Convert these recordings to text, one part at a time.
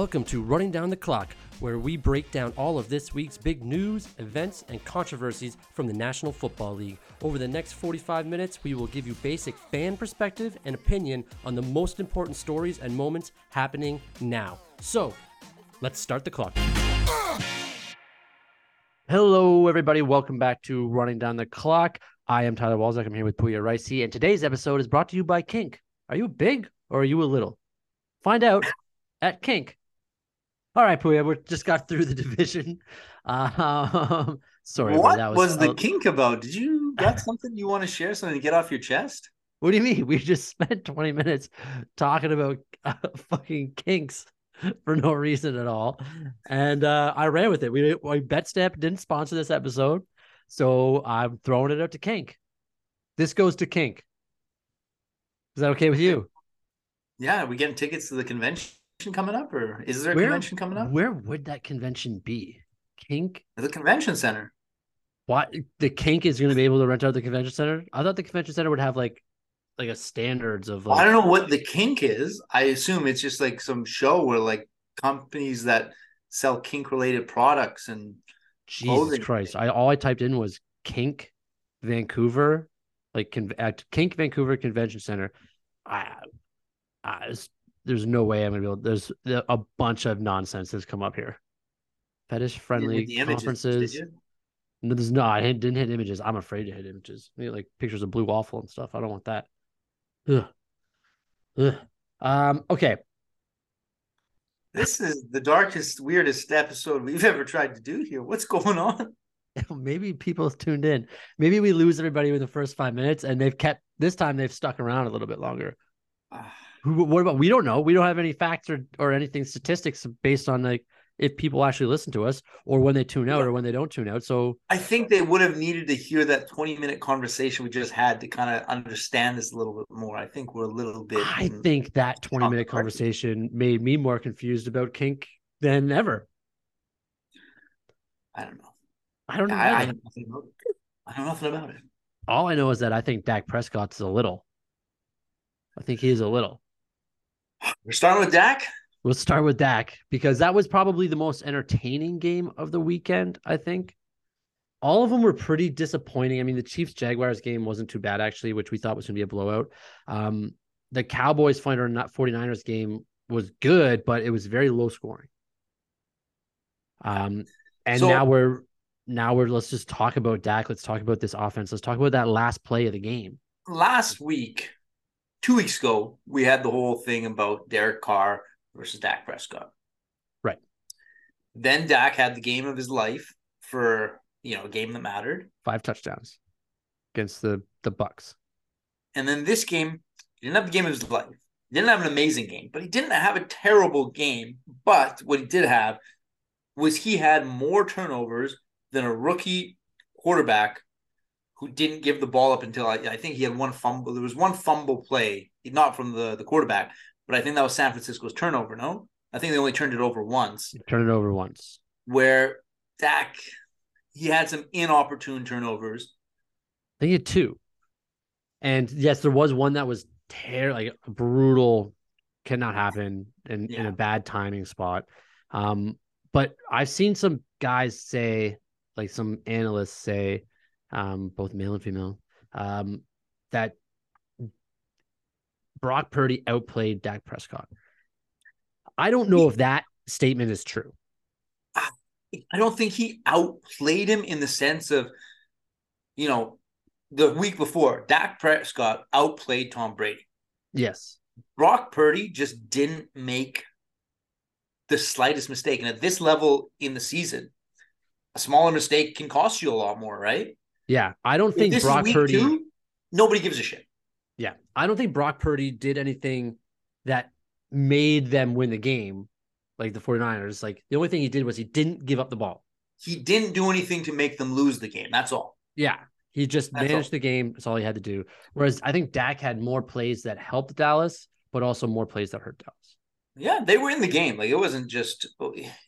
Welcome to Running Down the Clock, where we break down all of this week's big news, events, and controversies from the National Football League. Over the next 45 minutes, we will give you basic fan perspective and opinion on the most important stories and moments happening now. So, let's start the clock. Hello, everybody. Welcome back to Running Down the Clock. I am Tyler Walzak. I'm here with Poya Ricey, and today's episode is brought to you by Kink. Are you big or are you a little? Find out at Kink. All right, Poya, we just got through the division. Um, sorry, what that was, the uh, kink about? Did you got something you want to share? Something to get off your chest? What do you mean? We just spent 20 minutes talking about uh, fucking kinks for no reason at all. And uh, I ran with it. We, we BetStep didn't sponsor this episode. So I'm throwing it out to Kink. This goes to Kink. Is that okay with you? Yeah, are we getting tickets to the convention coming up, or is there a Where- convention coming up? Where would that convention be? Kink? The convention center. What the Kink is going to be able to rent out the convention center? I thought the convention center would have like like a standards of Well, like I don't know what the kink is. I assume it's just like some show where like companies that sell kink related products and Jesus clothing. Christ. I all I typed in was Kink Vancouver, like con- at Kink Vancouver Convention Center. I, I there's no way I'm gonna be able. There's a bunch of nonsense that's come up here. Fetish friendly the conferences. No, there's not. I didn't hit images. I'm afraid to hit images. I mean, like pictures of blue waffle and stuff. I don't want that. Ugh. Ugh. Um. Okay. This is the darkest, weirdest episode we've ever tried to do here. What's going on? Maybe people tuned in. Maybe we lose everybody in the first five minutes, and they've kept this time. They've stuck around a little bit longer. Who? What about? We don't know. We don't have any facts or or anything statistics based on like if people actually listen to us or when they tune out Yeah. or when they don't tune out. So I think they would have needed to hear that 20 minute conversation we just had to kind of understand this a little bit more. I think we're a little bit. I think that twenty minute Controversy. conversation made me more confused about kink than ever. I don't know. I don't know. I, I, know nothing about it. I know nothing about it. All I know is that I think Dak Prescott's a little. I think he's a little. We're starting with Dak. We'll start with Dak because that was probably the most entertaining game of the weekend. I think all of them were pretty disappointing. I mean, the Chiefs Jaguars game wasn't too bad actually, which we thought was going to be a blowout. Um, the Cowboys Fighter not 49ers game was good, but it was very low scoring. Um, and So- now we're now we're let's just talk about Dak. Let's talk about this offense. Let's talk about that last play of the game. Last week, two weeks ago, we had the whole thing about Derek Carr versus Dak Prescott. Right. Then Dak had the game of his life for you know a game that mattered. Five touchdowns against the the Bucs. And then this game, he didn't have the game of his life. He didn't have an amazing game, but he didn't have a terrible game. But what he did have was he had more turnovers than a rookie quarterback who didn't give the ball up until I, I think he had one fumble. There was one fumble play, not from the, the quarterback, but I think that was San Francisco's turnover. No, I think they only turned it over once. Turn it over once. Where Dak, he had some inopportune turnovers. I think he had two. And yes, there was one that was ter- like brutal, cannot happen in, in a bad timing spot. Um, but I've seen some guys say, like some analysts say, um, both male and female, um, that Brock Purdy outplayed Dak Prescott. I don't know if that statement is true. I don't think he outplayed him in the sense of, you know, the week before, Dak Prescott outplayed Tom Brady. Yes. Brock Purdy just didn't make the slightest mistake. And at this level in the season, a smaller mistake can cost you a lot more, right? Yeah. I don't think this Brock Purdy. two, nobody gives a shit. Yeah. I don't think Brock Purdy did anything that made them win the game, like the 49ers. Like the only thing he did was he didn't give up the ball. He didn't do anything to make them lose the game. That's all. Yeah. He just That's managed all. the game. That's all he had to do. Whereas I think Dak had more plays that helped Dallas, but also more plays that hurt Dallas. Yeah, they were in the game. Like it wasn't just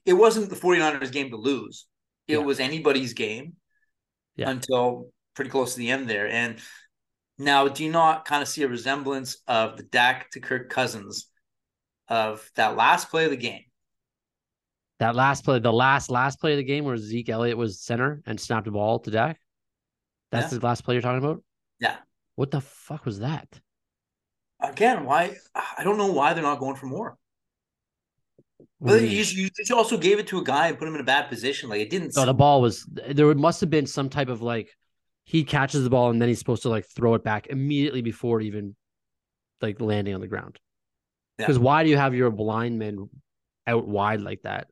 it wasn't the 49ers game to lose. It Yeah. was anybody's game Yeah. until pretty close to the end there. And now do you not kind of see a resemblance of the Dak to Kirk Cousins of that last play of the game That last play, the last last play of the game where Zeke Elliott was center and snapped the ball to Dak. That's Yeah. the last play you're talking about? Yeah. What the fuck was that? Again, why? I don't know why they're not going for more. But you you, you, you also gave it to a guy and put him in a bad position. Like it didn't. No, the ball was there must have been some type of like he catches the ball and then he's supposed to like throw it back immediately before even like landing on the ground. Yeah. Because why do you have your linemen out wide like that?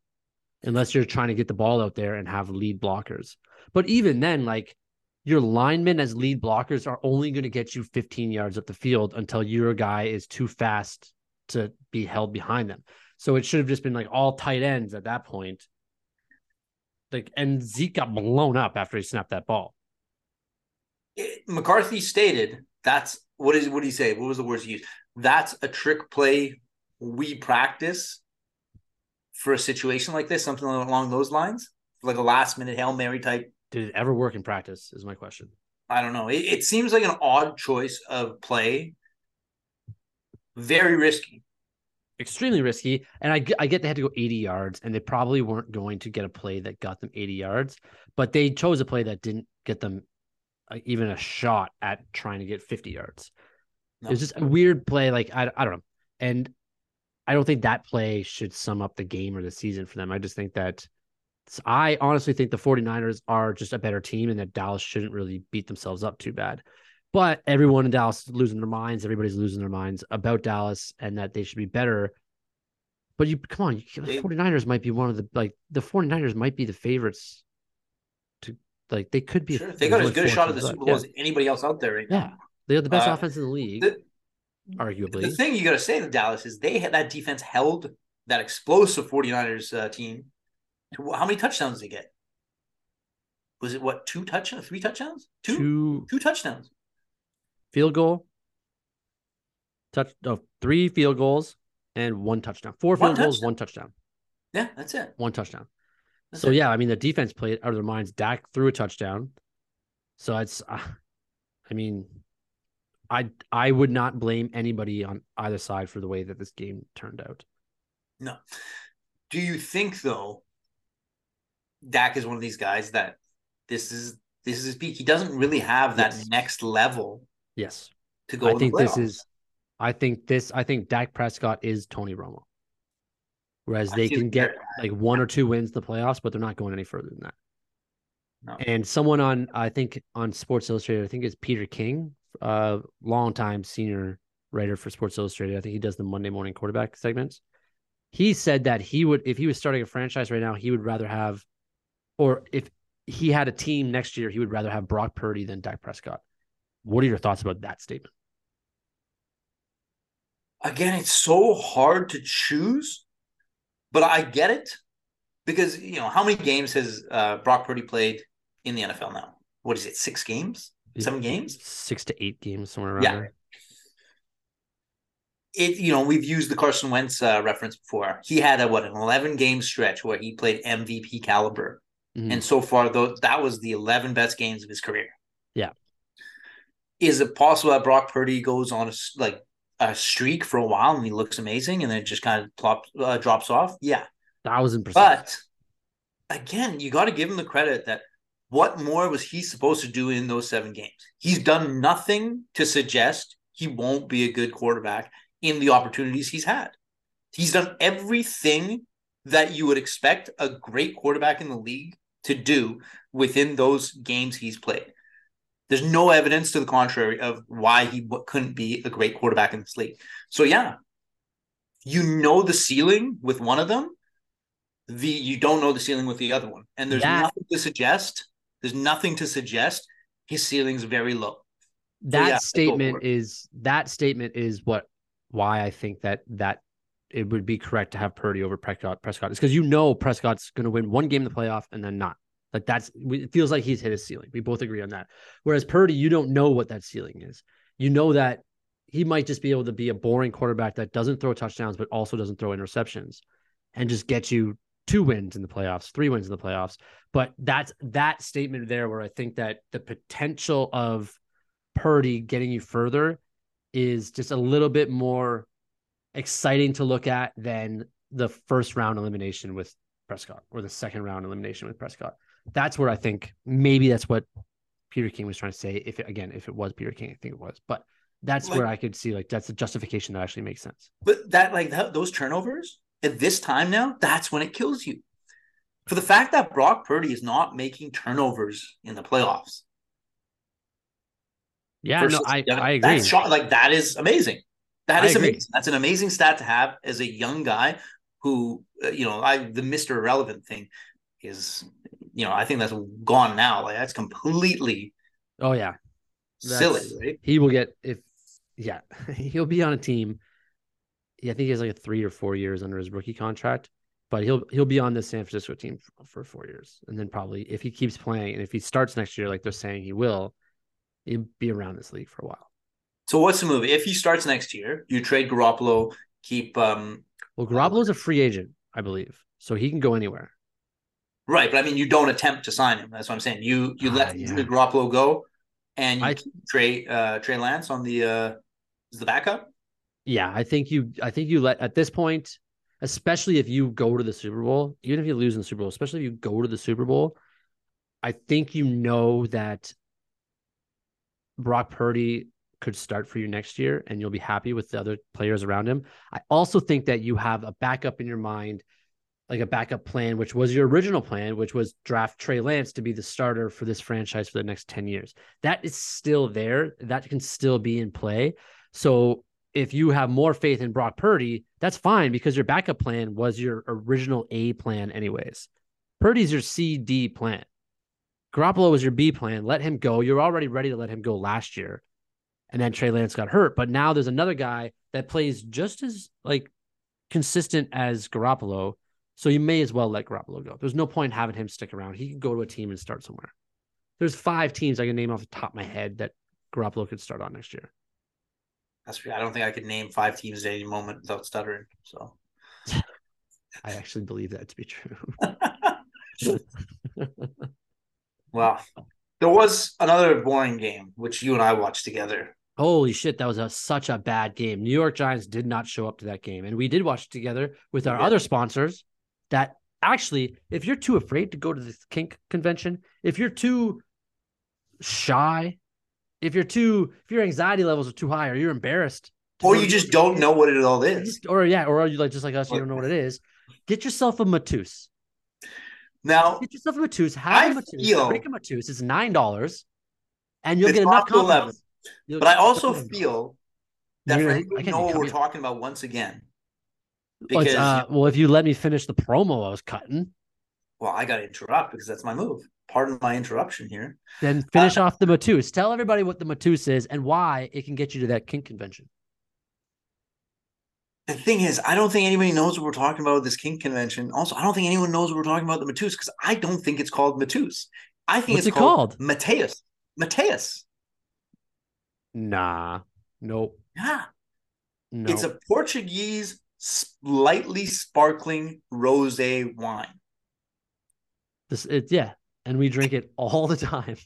Unless you're trying to get the ball out there and have lead blockers. But even then, like your linemen as lead blockers are only going to get you 15 yards up the field until your guy is too fast to be held behind them. So it should have just been like all tight ends at that point. Like, and Zeke got blown up after he snapped that ball. it- McCarthy stated that's what is what did he say? What was the words he used? That's a trick play we practice for a situation like this, something along those lines, like a last minute hail mary type. Did it ever work in practice? Is my question. I don't know. It, it seems like an odd choice of play. Very risky. Extremely risky. And I, get- I get they had to go 80 yards and they probably weren't going to get a play that got them 80 yards, but they chose a play that didn't get them even a shot at trying to get 50 yards. No. It was just a weird play. Like, I, I don't know. And I don't think that play should sum up the game or the season for them. I just think that I honestly think the 49ers are just a better team and that Dallas shouldn't really beat themselves up too bad. But everyone in Dallas is losing their minds. Everybody's losing their minds about Dallas and that they should be better. But you come on, you, the 49ers might be one of the like the 49ers might be the favorites to like they could be Sure. They got as good a shot at the Super. Bowl as anybody else out there right Yeah. now. They have the best Uh, offense in the league, The, arguably. the thing you got to say to Dallas is they had that defense held that explosive 49ers uh, team to how many touchdowns did they get? Was it what two touchdowns, three touchdowns, two, two, Two touchdowns? Field goal, touch, no, three field goals and one touchdown. Four One field goals, one touchdown, Yeah, that's it. one touchdown. That's So it. yeah, I mean the defense played out of their minds. Dak threw a touchdown, so it's. Uh, I mean, I I would not blame anybody on either side for the way that this game turned out. No. Do you think though, Dak is one of these guys that this is this is his peak. He doesn't really have that Yes. next level Yes, to go. I think this is. I think this. I think Dak Prescott is Tony Romo. Whereas I they can get like one or two wins in the playoffs, but they're not going any further than that. No. And someone on, I think on Sports Illustrated, I think it's Peter King, a uh, longtime senior writer for Sports Illustrated. I think he does the Monday morning quarterback segments. He said that he would, if he was starting a franchise right now, he would rather have, or if he had a team next year, he would rather have Brock Purdy than Dak Prescott. What are your thoughts about that statement? again, it's so hard to choose, but I get it because you know how many games has uh, Brock Purdy played in the NFL now? What is it? Six games? Seven games? Six to eight games, somewhere around Yeah. there. It you know we've used the Carson Wentz uh, reference before. He had a what an eleven game stretch where he played MVP caliber, Mhm. and so far though that was the eleven best games of his career. Yeah. Is it possible that Brock Purdy goes on a like a streak for a while and he looks amazing and then it just kind of plop, uh, drops off? Yeah. Thousand percent. But again, you got to give him the credit that what more was he supposed to do in those seven games? He's done nothing to suggest he won't be a good quarterback in the opportunities he's had. He's done everything that you would expect a great quarterback in the league to do within those games he's played. There's no evidence to the contrary of why he w- couldn't be a great quarterback in this league. So yeah, you know the ceiling with one of them, the you don't know the ceiling with the other one, and there's That- nothing to suggest. There's nothing to suggest his ceiling's very low. that yeah, statement is that statement is what why I think that that it would be correct to have Purdy over Prescott. Prescott is because you know Prescott's going to win one game in the playoff and then not. Like that's it feels like he's hit his ceiling. We both agree on that. Whereas Purdy, you don't know what that ceiling is. You know that he might just be able to be a boring quarterback that doesn't throw touchdowns but also doesn't throw interceptions, and just get you two wins in the playoffs, three wins in the playoffs. But that's that statement there where I think that the potential of Purdy getting you further is just a little bit more exciting to look at than the first round elimination with Prescott or the second round elimination with Prescott. That's where I think maybe that's what Peter King was trying to say. If it, again, if it was Peter King, I think it was, but that's Like- where I could see like that's a justification that actually makes sense. But that like that, those turnovers at this time now, that's when it kills you. For the fact that Brock Purdy is not making turnovers in the playoffs. Yeah, no, I the I agree. That's shot, like that is amazing. That is amazing. That's an amazing stat to have as a young guy who, uh, you know, I the Mister Irrelevant thing is, you know, I think that's gone now. Like that's completely Oh yeah, silly, right? he will get if yeah he'll be on a team. Yeah, I think he has like a three or four years under his rookie contract, but he'll he'll be on the San Francisco team for, for four years, and then probably if he keeps playing and if he starts next year like they're saying he will, he'll be around this league for a while. So what's the move? If he starts next year, you trade Garoppolo, keep um Well, Garoppolo's a free agent, I believe, so he can go anywhere. Right, but I mean you don't attempt to sign him. That's what I'm saying. You you Ah, let yeah. Garoppolo go and you I- Trey uh Trey Lance on the uh is the backup? Yeah, I think you. I think you let at this point, especially if you go to the Super Bowl, even if you lose in the Super Bowl, especially if you go to the Super Bowl, I think you know that Brock Purdy could start for you next year, and you'll be happy with the other players around him. I also think that you have a backup in your mind, like a backup plan, which was your original plan, which was draft Trey Lance to be the starter for this franchise for the next ten years. That is still there. That can still be in play. So if you have more faith in Brock Purdy, that's fine because your backup plan was your original A plan, anyways. Purdy's your C D plan. Garoppolo was your B plan. Let him go. You're already ready to let him go last year. And then Trey Lance got hurt. But now there's another guy that plays just as like consistent as Garoppolo. So you may as well let Garoppolo go. There's no point having him stick around. He can go to a team and start somewhere. There's five teams I can name off the top of my head that Garoppolo could start on next year. That's I don't think I could name five teams at any moment without stuttering. So I actually believe that to be true. Well, there was another boring game which you and I watched together. Holy shit, that was a, such a bad game. New York Giants did not show up to that game. And we did watch it together with our Yeah. other sponsors that actually, if you're too afraid to go to the kink convention, if you're too shy, if you're too, if your anxiety levels are too high or you're embarrassed, Or you just don't know what it all is. or yeah, or are you like just like us, you don't know what it is. Get yourself a Matus. Now Get yourself a Matus. Have I a Matus. feel- Break a Matus. It's nine dollars, and you'll get enough not to 11, confidence. You'll but I also feel that for I anyone know what we're talking about once again. Well, Because uh, well, if you let me finish the promo I was cutting, well, I gotta interrupt because that's my move. Pardon my interruption here. then finish Uh, off the Matus. Tell everybody what the Matus is and why it can get you to that kink convention. The thing is, I don't think anybody knows what we're talking about with this King convention. Also, I don't think anyone knows what we're talking about the Matus because I don't think it's called Matus. I think What's it's it called, called? Mateus. Mateus. Nah, nope, Yeah. no. It's a Portuguese, slightly sparkling rosé wine. this, it, yeah, and we drink it all the time.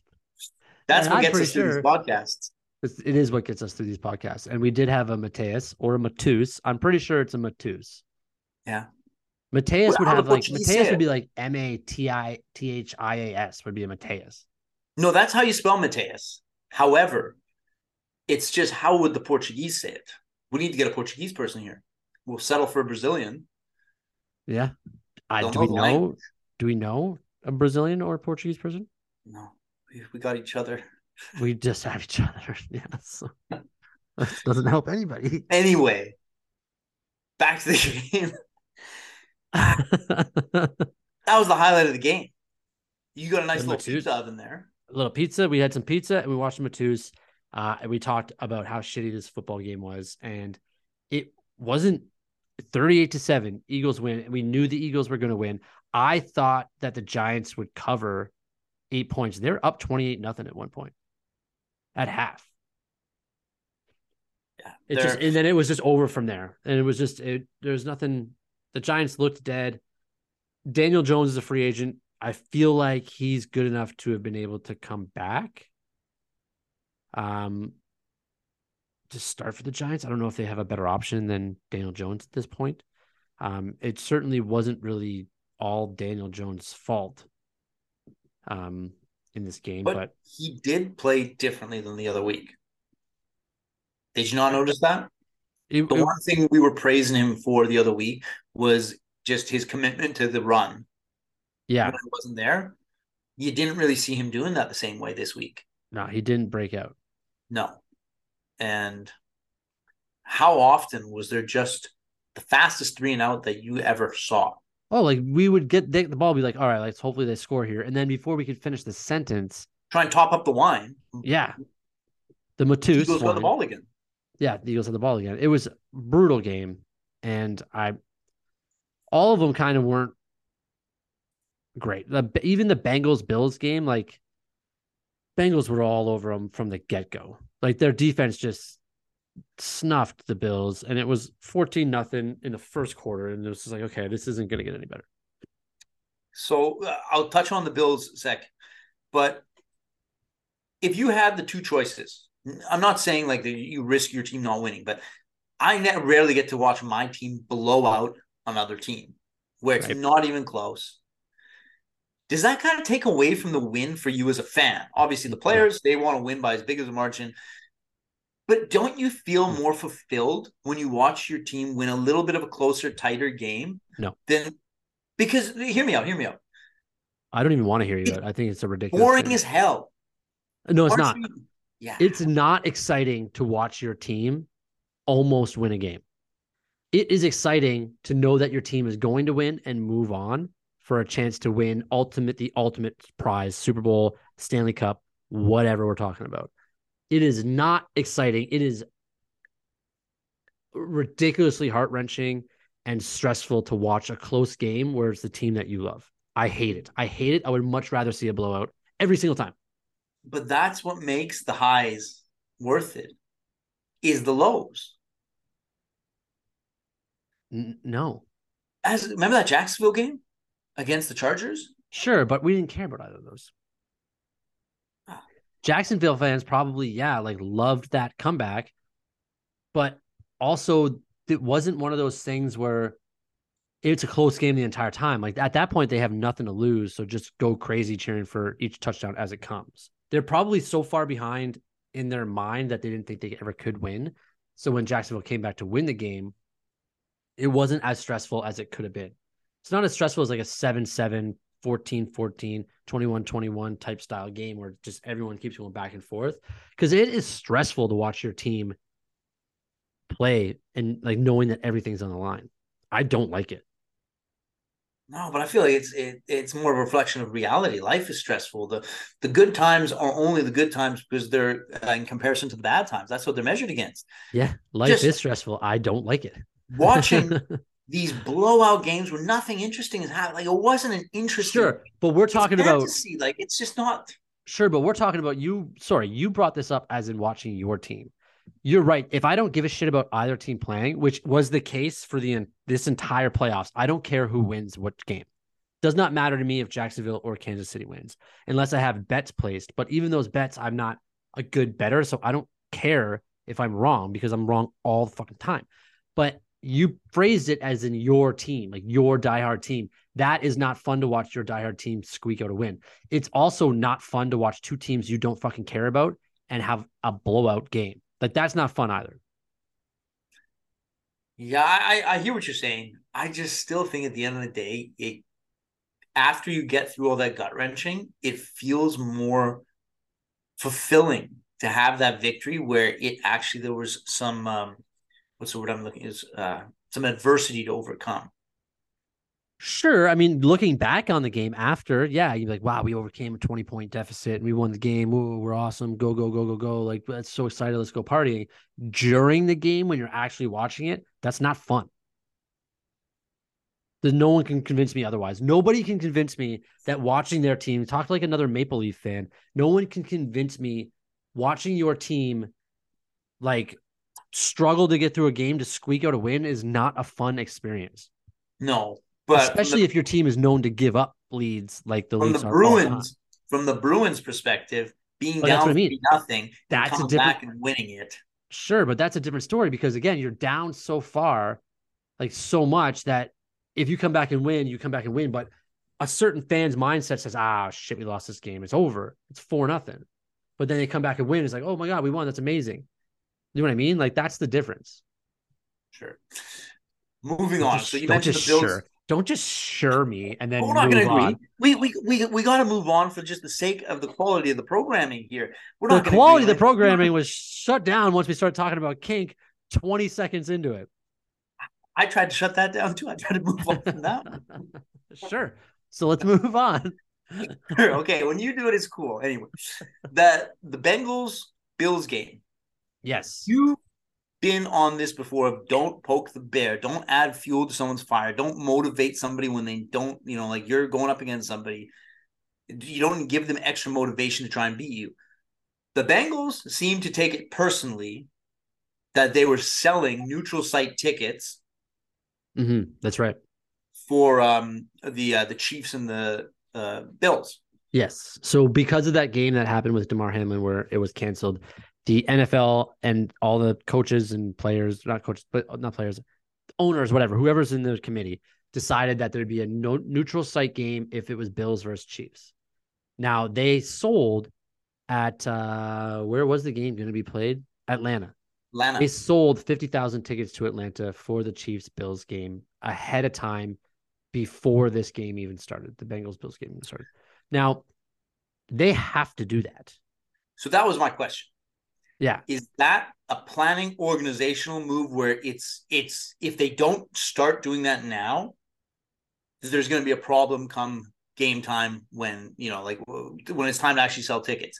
That's And what I'm gets us through sure- these podcasts. It's, what gets us through these podcasts. And we did have a Mateus or a Matus. I'm pretty sure it's a Matus. Yeah. Mateus Well, would have like Mateus would be like M A T I T H I A S would be a Mateus. No, that's how you spell Mateus. However, it's just how would the Portuguese say it? We need to get a Portuguese person here. We'll settle for a Brazilian. Yeah. I, do know we know? language. Do we know a Brazilian or a Portuguese person? No, we, we got each other. We just have each other. Yeah. So that doesn't help anybody. Anyway, back to the game. That was the highlight of the game. You got a nice The little Matus. pizza oven there. a little pizza. We had some pizza and we watched Matus. Uh, and we talked about how shitty this football game was. And it wasn't 38 to 7. Eagles win. And we knew the Eagles were going to win. I thought that the Giants would cover eight points. They're up 28 nothing at one point at half. Yeah, It just and then it was just over from there. And it was just it there's nothing the Giants looked dead. Daniel Jones is a free agent. I feel like he's good enough to have been able to come back. Um to start for the Giants. I don't know if they have a better option than Daniel Jones at this point. Um, it certainly wasn't really all Daniel Jones' fault um, in this game. But, But, he did play differently than the other week. Did you not notice that? it- The it- one thing we were praising him for the other week was just his commitment to the run. yeah, When it wasn't there, you didn't really see him doing that the same way this week. no, he didn't break out. No. And how often was there just the fastest three and out that you ever saw? Oh, like we would get the, the ball, be like, all right, let's hopefully they score here, and then before we could finish the sentence, Try and top up the wine. yeah, the Matus Eagles got the ball again. yeah, the Eagles had the ball again. It was a brutal game, and I, all of them kind of weren't great. The, even the Bengals Bills game, like Bengals were all over them from the get go. Like their defense just snuffed the Bills, and it was fourteen nothing in the first quarter, and it was just like, okay, this isn't going to get any better. So uh, I'll touch on the Bills sec, but if you had the two choices, I'm not saying like that you risk your team not winning, but I ne- rarely get to watch my team blow out another team where it's Right. not even close. Does that kind of take away from the win for you as a fan? Obviously, the players they want to win by as big as a margin. But don't you feel Hmm. more fulfilled when you watch your team win a little bit of a closer, tighter game? No. then because hear me out, hear me out. I don't even want to hear you. I think it's a ridiculous. Boring thing. as hell. no, it's Aren't not. you- Yeah. It's not exciting to watch your team almost win a game. It is exciting to know that your team is going to win and move on for a chance to win ultimate the ultimate prize, Super Bowl, Stanley Cup, whatever we're talking about. It is not exciting. It is ridiculously heart-wrenching and stressful to watch a close game where it's the team that you love. I hate it. I hate it. I would much rather see a blowout every single time. but that's what makes the highs worth it. Is the lows. N- no. As remember that Jacksonville game against the Chargers? Sure, but we didn't care about either of those. Ah. Jacksonville fans probably, yeah, like loved that comeback, but also it wasn't one of those things where it's a close game the entire time. Like at that point, they have nothing to lose, so just go crazy cheering for each touchdown as it comes. They're probably so far behind in their mind that they didn't think they ever could win. So when Jacksonville came back to win the game, it wasn't as stressful as it could have been. It's not as stressful as like a 7 7, 14 14, 21 21 type style game where just everyone keeps going back and forth. Because it is stressful to watch your team play and like knowing that everything's on the line. I don't like it. No, but I feel like it's it, it's more of a reflection of reality. Life is stressful. The the good times are only the good times because they're uh, in comparison to the bad times. That's what they're measured against. Yeah, life Just- is stressful. I don't like it. Watching these blowout games where nothing interesting is happening. Like it wasn't an interesting. sure, but we're talking about fantasy. like it's just not. Sure, but we're talking about you. Sorry, you brought this up as in watching your team. You're right. If I don't give a shit about either team playing, which was the case for the this entire playoffs, I don't care who wins what game. Does not matter to me if Jacksonville or Kansas City wins, unless I have bets placed. But even those bets, I'm not a good bettor, so I don't care if I'm wrong because I'm wrong all the fucking time. But you phrased it as in your team, like your diehard team. That is not fun to watch your diehard team squeak out a win. It's also not fun to watch two teams you don't fucking care about and have a blowout game. Like that's not fun either. Yeah, I I hear what you're saying. I just still think at the end of the day, it after you get through all that gut wrenching, it feels more fulfilling to have that victory where it actually there was some um what's the word I'm looking is uh some adversity to overcome. Sure. I mean, looking back on the game after, yeah, you're like, wow, we overcame a 20 point deficit and we won the game. We're awesome. Go, go, go, go, go. Like, that's so excited. Let's go partying. During the game, when you're actually watching it, that's not fun. No one can convince me otherwise. Nobody can convince me that watching their team, talk like another Maple Leaf fan, no one can convince me watching your team like struggle to get through a game to squeak out a win is not a fun experience No, but especially if your team is known to give up leads like the from the are all the time. Bruins, from the Bruins' perspective, being But down I mean. nothing, That's a different back and winning it. sure, but that's a different story because again, you're down so far, like so much that if you come back and win, you come back and win. But a certain fan's mindset says, ah, shit, we lost this game. It's over. It's four nothing. But then they come back and win. It's like, oh my God, we won. That's amazing. You know what I mean? Like that's the difference. Sure. Moving Don't on. just- so you don't mentioned just the Bills. sure. Don't just sure me and then We're not going to agree. on. We we we we got to move on for just the sake of the quality of the programming here. We're The not gonna quality of the programming was shut down once we started talking about kink 20 seconds into it. I tried to shut that down too. I tried to move on from that. sure. So let's move on. okay, when you do it, it's cool. Anyway, that the Bengals Bills game. Yes. You've been on this before of don't poke the bear, don't add fuel to someone's fire, don't motivate somebody when they don't, you know, like you're going up against somebody. You don't give them extra motivation to try and beat you. The Bengals seem to take it personally that they were selling neutral site tickets hmm That's right. for um the uh, the Chiefs and the uh, Bills. Yes. So because of that game that happened with Damar Hamlin where it was canceled, the NFL and all the coaches and players, not coaches, but not players, owners, whatever, whoever's in the committee decided that there'd be a no, neutral site game if it was Bills versus Chiefs. Now they sold at uh where was the game going to be played? Atlanta. Atlanta. They sold 50,000 tickets to Atlanta for the Chiefs Bills game ahead of time before this game even started. The Bengals Bills game even started. Now, they have to do that. So that was my question. Yeah. Is that a planning organizational move where it's it's if they don't start doing that now, there's going to be a problem come game time when you know like when it's time to actually sell tickets.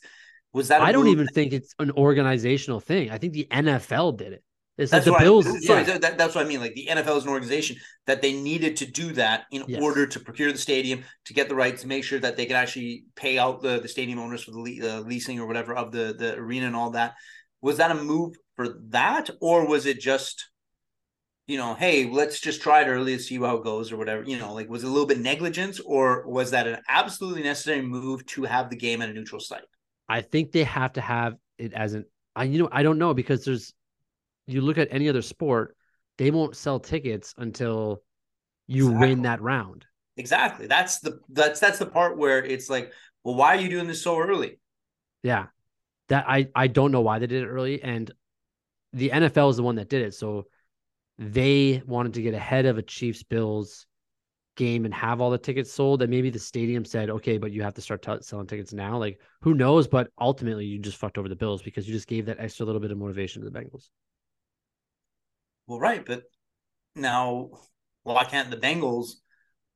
Was that? I I don't even think it's an organizational thing. I think the NFL did it. Like That's the what Bills. I, sorry, yeah. that, that's what I mean. Like the NFL is an organization that they needed to do that in Yes. order to procure the stadium, to get the rights, to make sure that they can actually pay out the, the stadium owners for the le- uh, leasing or whatever of the the arena and all that. Was that a move for that, or was it just, you know, hey, let's just try it early to see how it goes or whatever? You know, like was it a little bit negligence, or was that an absolutely necessary move to have the game at a neutral site? I think they have to have it as an I you know I don't know because there's you look at any other sport, they won't sell tickets until you Exactly. win that round. Exactly. That's the that's that's the part where it's like, well, why are you doing this so early? Yeah. That I I don't know why they did it early and the NFL is the one that did it. So they wanted to get ahead of a Chiefs Bills game and have all the tickets sold and maybe the stadium said, "Okay, but you have to start t- selling tickets now." Like who knows, but ultimately you just fucked over the Bills because you just gave that extra little bit of motivation to the Bengals. Well, right, but now why can't the Bengals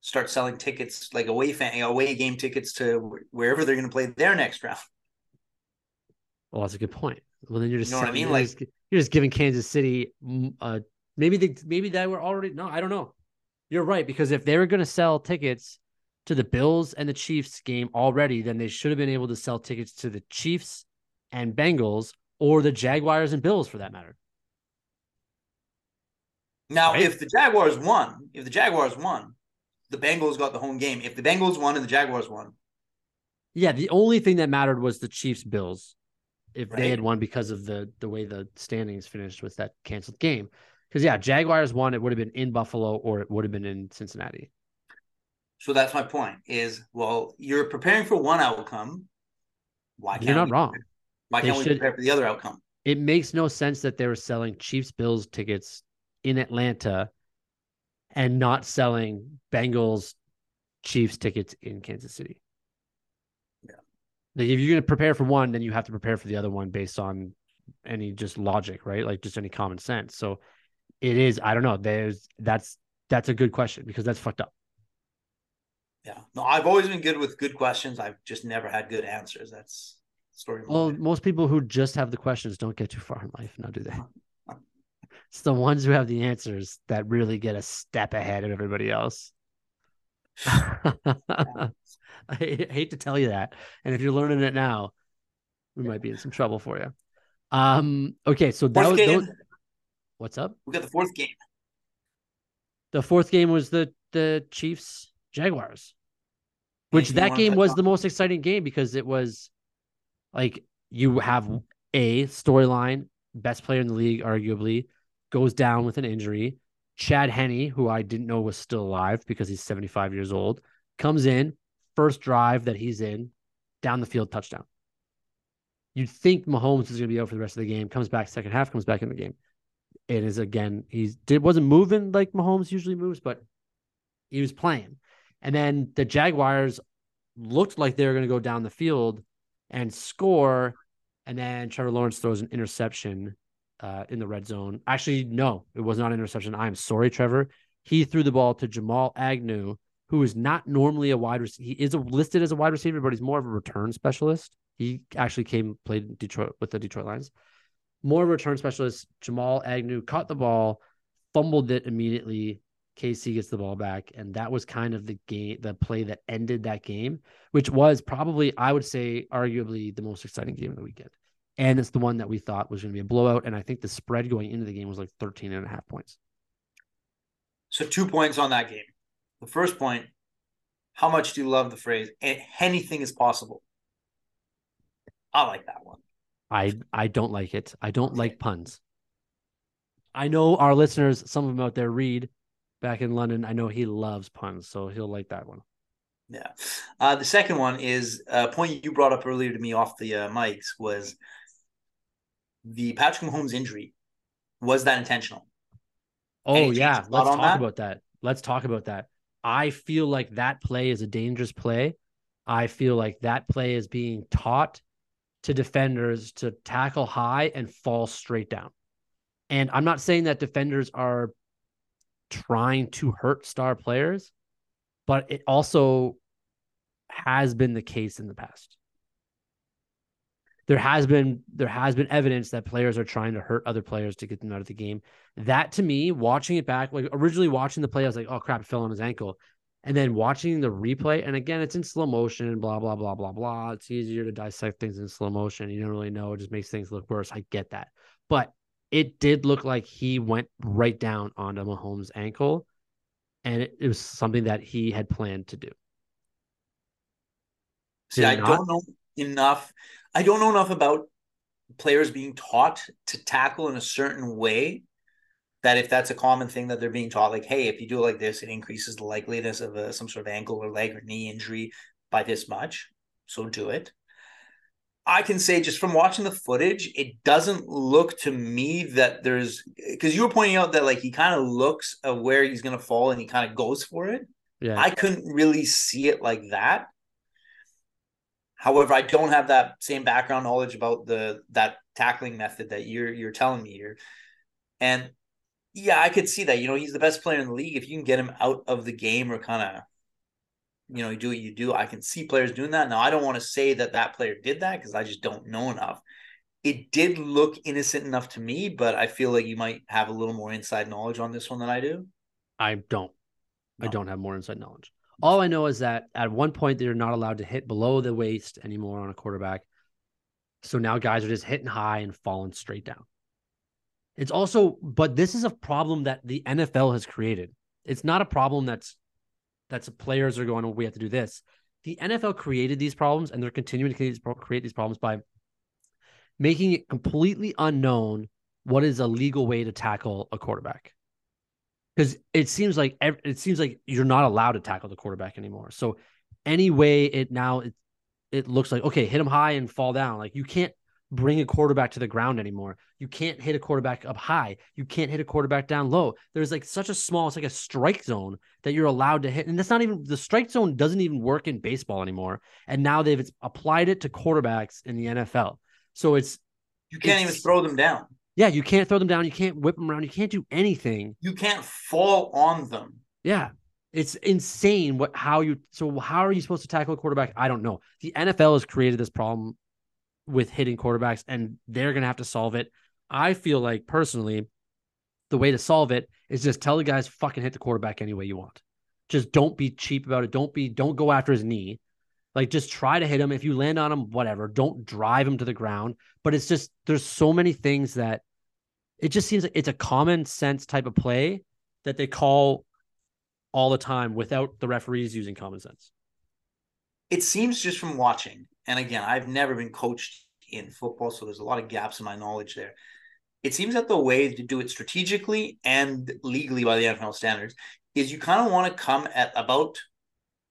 start selling tickets like away fan away game tickets to wherever they're going to play their next round? Well, that's a good point. Well, then you're just You know what I selling- mean? You're, Like- just, you're just giving Kansas City. mm, Uh, maybe they maybe they were already. No, I don't know. You're right because if they were going to sell tickets to the Bills and the Chiefs game already, then they should have been able to sell tickets to the Chiefs and Bengals or the Jaguars and Bills for that matter. Now, Right. if the Jaguars won, if the Jaguars won, the Bengals got the home game. If the Bengals won and the Jaguars won, Yeah, the only thing that mattered was the Chiefs Bills. If they had won because of the the way the standings finished with that canceled game. Because yeah, Jaguars won, it would have been in Buffalo or it would have been in Cincinnati. so that's my point. Is well, you're preparing for one outcome. Why can't You're not we, wrong. Why They can't we should- prepare for the other outcome? It makes no sense that they were selling Chiefs Bills tickets in Atlanta and not selling Bengals Chiefs tickets in Kansas City. Yeah. Like if you're going to prepare for one, then you have to prepare for the other one based on any just logic, right? Like just any common sense. So it is, I don't know. There's that's that's a good question because that's fucked up. Yeah, no, I've always been good with good questions. I've just never had good answers. That's story. Well, most people who just have the questions don't get too far in life now, do they? Uh-huh. It's the ones who have the answers that really get a step ahead of everybody else. I hate to tell you that. And if you're learning it now, we might be in some trouble for you. Um, okay, so that was what's up? we got the fourth game. The fourth game was the the Chiefs Jaguars, which that game was the most exciting game because it was like you have a storyline, best player in the league, arguably, goes down with an injury. Chad Henne, who I didn't know was still alive because he's 75 years old, comes in, first drive that he's in, down the field touchdown. You'd think Mahomes is going to be out for the rest of the game, comes back second half, comes back in the game. It is again, he's did wasn't moving like Mahomes usually moves, but he was playing. And then the Jaguars looked like they were going to go down the field and score. And then Trevor Lawrence throws an interception uh, in the red zone. Actually, no, it was not an interception. I'm sorry, Trevor. He threw the ball to Jamal Agnew, who is not normally a wide receiver. He is a, listed as a wide receiver, but he's more of a return specialist. He actually came played Detroit with the Detroit Lions. More return specialist. Jamal Agnew caught the ball, fumbled it immediately. KC gets the ball back, and that was kind of the game, the play that ended that game, which was probably, I would say, arguably the most exciting game of the weekend. And it's the one that we thought was going to be a blowout. And I think the spread going into the game was like 13 and a half points. So two points on that game. The first point, how much do you love the phrase anything is possible? I like that one. I I don't like it. I don't like puns. I know our listeners, some of them out there read back in London. I know he loves puns, so he'll like that one. Yeah. Uh, the second one is a point you brought up earlier to me off the uh, mics was the Patrick Mahomes injury. Was that intentional? Oh Any yeah, let's talk that? about that. Let's talk about that. I feel like that play is a dangerous play. I feel like that play is being taught to defenders to tackle high and fall straight down. And I'm not saying that defenders are trying to hurt star players, but it also has been the case in the past. There has been there has been evidence that players are trying to hurt other players to get them out of the game. That to me, watching it back, like originally watching the play, I was like, "Oh crap, it fell on his ankle," and then watching the replay, and again, it's in slow motion, blah blah blah blah blah. It's easier to dissect things in slow motion. You don't really know; it just makes things look worse. I get that, but it did look like he went right down onto Mahomes' ankle, and it, it was something that he had planned to do. See, I not? don't know enough. I don't know enough about players being taught to tackle in a certain way that if that's a common thing that they're being taught, like, hey, if you do it like this, it increases the likeliness of a, some sort of ankle or leg or knee injury by this much. So do it. I can say just from watching the footage, it doesn't look to me that there's because you were pointing out that like he kind of looks at where he's gonna fall and he kind of goes for it. Yeah. I couldn't really see it like that. However, I don't have that same background knowledge about the that tackling method that you're you're telling me here. And yeah, I could see that. You know, he's the best player in the league. If you can get him out of the game or kind of you know, you do what you do. I can see players doing that. Now, I don't want to say that that player did that because I just don't know enough. It did look innocent enough to me, but I feel like you might have a little more inside knowledge on this one than I do. I don't. No. I don't have more inside knowledge. All I know is that at one point they're not allowed to hit below the waist anymore on a quarterback. So now guys are just hitting high and falling straight down. It's also, but this is a problem that the NFL has created. It's not a problem that's that's players are going, oh, we have to do this. The NFL created these problems and they're continuing to create these problems by making it completely unknown what is a legal way to tackle a quarterback. Because it seems like it seems like you're not allowed to tackle the quarterback anymore. So any way it now it, it looks like okay, hit him high and fall down. Like you can't bring a quarterback to the ground anymore. You can't hit a quarterback up high. You can't hit a quarterback down low. There's like such a small, it's like a strike zone that you're allowed to hit. And that's not even the strike zone doesn't even work in baseball anymore. And now they've applied it to quarterbacks in the NFL. So it's you can't it's, even throw them down. Yeah, you can't throw them down. You can't whip them around. You can't do anything. You can't fall on them. Yeah. It's insane what how you so how are you supposed to tackle a quarterback? I don't know. The NFL has created this problem with hitting quarterbacks and they're going to have to solve it. I feel like personally, the way to solve it is just tell the guys fucking hit the quarterback any way you want. Just don't be cheap about it. Don't be, don't go after his knee. Like just try to hit him. If you land on him, whatever. Don't drive him to the ground. But it's just, there's so many things that it just seems like it's a common sense type of play that they call all the time without the referees using common sense. It seems just from watching and again, I've never been coached in football, so there's a lot of gaps in my knowledge there. it seems that the way to do it strategically and legally by the NFL standards is you kind of want to come at about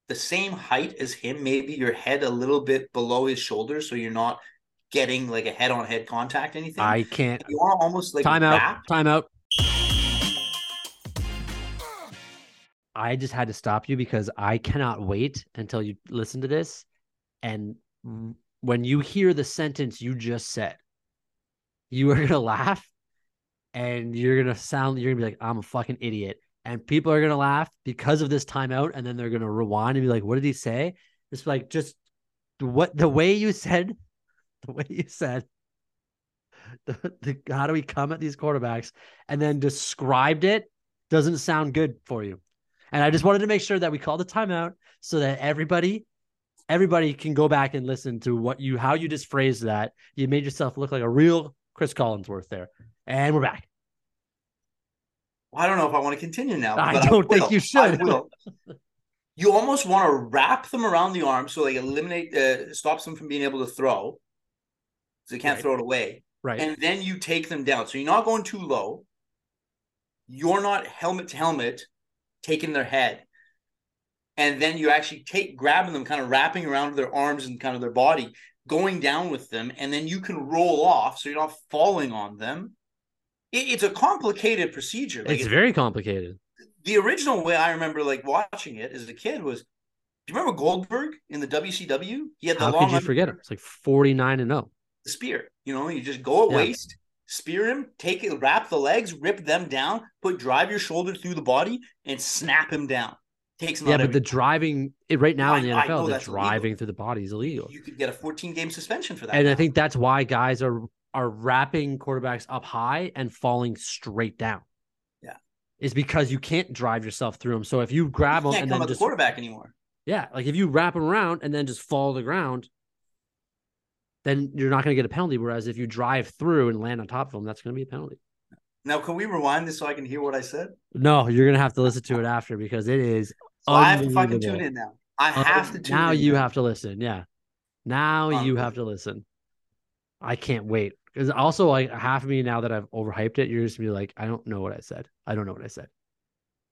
the same height as him, maybe your head a little bit below his shoulders, so you're not getting like a head on head contact anything. I can't. You want to almost like time out. Time out. I just had to stop you because I cannot wait until you listen to this. And when you hear the sentence you just said, you are going to laugh and you're going to sound, you're going to be like, I'm a fucking idiot. And people are going to laugh because of this timeout. And then they're going to rewind and be like, what did he say? It's like, just what the way you said, the way you said, the, the, how do we come at these quarterbacks and then described it doesn't sound good for you. And I just wanted to make sure that we called the timeout so that everybody, everybody can go back and listen to what you, how you just phrased that. You made yourself look like a real Chris Collinsworth there. And we're back. I don't know if I want to continue now. I but don't think you should. I. You almost want to wrap them around the arm so they eliminate, uh, stops them from being able to throw. So they can't Right. throw it away. Right. And then you take them down. So you're not going too low. You're not helmet to helmet taking their head. And then you actually take grabbing them, kind of wrapping around their arms and kind of their body, going down with them, and then you can roll off so you're not falling on them. It, it's a complicated procedure. Like it's it- very complicated. the original way I remember like watching it as a kid was do you remember Goldberg in the WCW? He had the How long could you forget him? It's like 49 and oh. 0. The spear. You know, you just go at Yeah. waist, spear him, take it, wrap the legs, rip them down, put drive your shoulder through the body, and snap him down. Takes him Yeah, but every- the driving it right now in the I- I know NFL, the that's illegal. driving through the body is illegal. you could get a 14 game suspension for that. And I think that's why guys are are wrapping quarterbacks up high and falling straight down. Yeah. Is because you can't drive yourself through them. So if you grab you them and then just quarterback anymore. yeah, like if you wrap them around and then just fall to the ground, then you're not going to get a penalty. Whereas if you drive through and land on top of them, that's going to be a penalty. Now, can we rewind this so I can hear what I said? No, you're going to have to listen to it after because it is So I have to fucking tune in now. I uh, have to tune now in. you now. have to listen. Yeah. Now oh, you have to listen. I can't wait. Because also like half of me now that I've overhyped it, you're just gonna be like, I don't know what I said. I don't know what I said.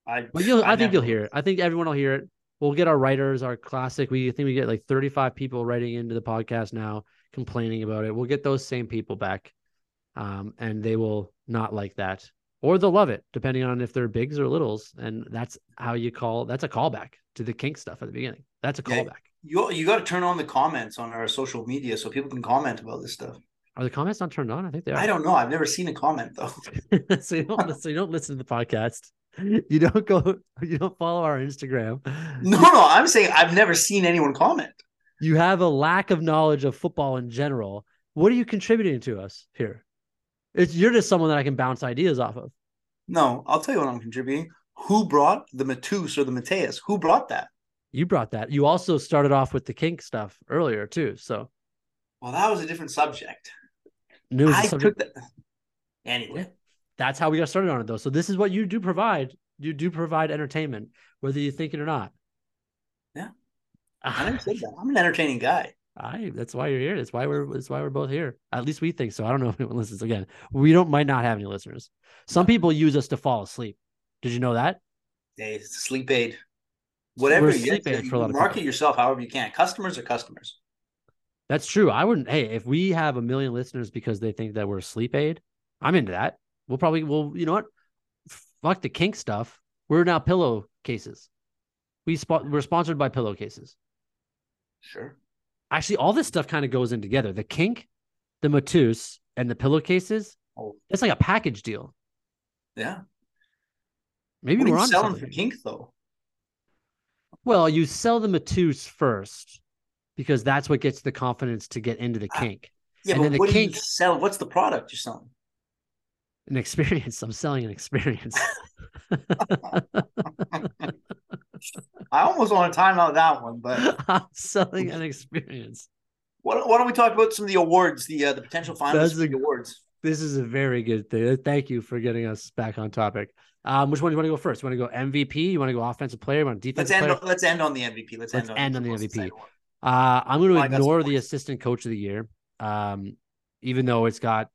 I, But you'll I, think never you'll hear it. I think everyone will hear it. We'll get our writers, our classic. We think we get like 35 people writing into the podcast now complaining about it. We'll get those same people back. Um, and they will not like that. Or they'll love it, depending on if they're bigs or littles. And that's how you call that's a callback to the kink stuff at the beginning. That's a Yeah. callback. You you got to turn on the comments on our social media so people can comment about this stuff. Are the comments not turned on? I think they are. I don't know. I've never seen a comment though. so you don't so you don't listen to the podcast. You don't go you don't follow our Instagram. No, no, I'm saying I've never seen anyone comment. You have a lack of knowledge of football in general. What are you contributing to us here? It's you're just someone that I can bounce ideas off of. No, I'll tell you what I'm contributing. Who brought the Matus or the Mateus? Who brought that? You brought that. You also started off with the kink stuff earlier too. So Well, that was a different subject. I subject- took that. Anyway, that's how we got started on it though. So this is what you do provide. You do provide entertainment, whether you think it or not. Yeah. I never said that. I'm an entertaining guy. I that's why you're here. That's why we're that's why we're both here. At least we think so. I don't know if anyone listens again. We don't might not have any listeners. Some people use us to fall asleep. Did you know that? Hey, it's a sleep aid. Whatever you sleep aid you for a lot of market yourself however you can. Customers are customers. That's true. I wouldn't hey, if we have a million listeners because they think that we're a sleep aid, I'm into that. We'll probably well, you know what? Fuck the kink stuff. We're now pillowcases. We spot we're sponsored by pillowcases. Sure. Actually, all this stuff kind of goes in together. The kink, the matus, and the pillowcases. Oh, It's like a package deal. yeah. Maybe What we're on selling something. for kink though? Well, you sell the matus first because that's what gets the confidence to get into the Ah, kink. Yeah, And but then the what kink- do you sell? What's the product you're selling? An experience. I'm selling an experience. I almost want to time out that one, but I'm selling an experience. why, why don't we talk about some of the awards, the uh, the potential finalists the awards? This is a very good thing. Thank you for getting us back on topic. Um, which one do you want to go first? You want to go MVP? You want to go offensive player? You want to Let's defensive end. player? On, let's end on the MVP. Let's, Let's end on, end on the MVP. Uh, I'm going to ignore the assistant coach of the year, um, even though it's got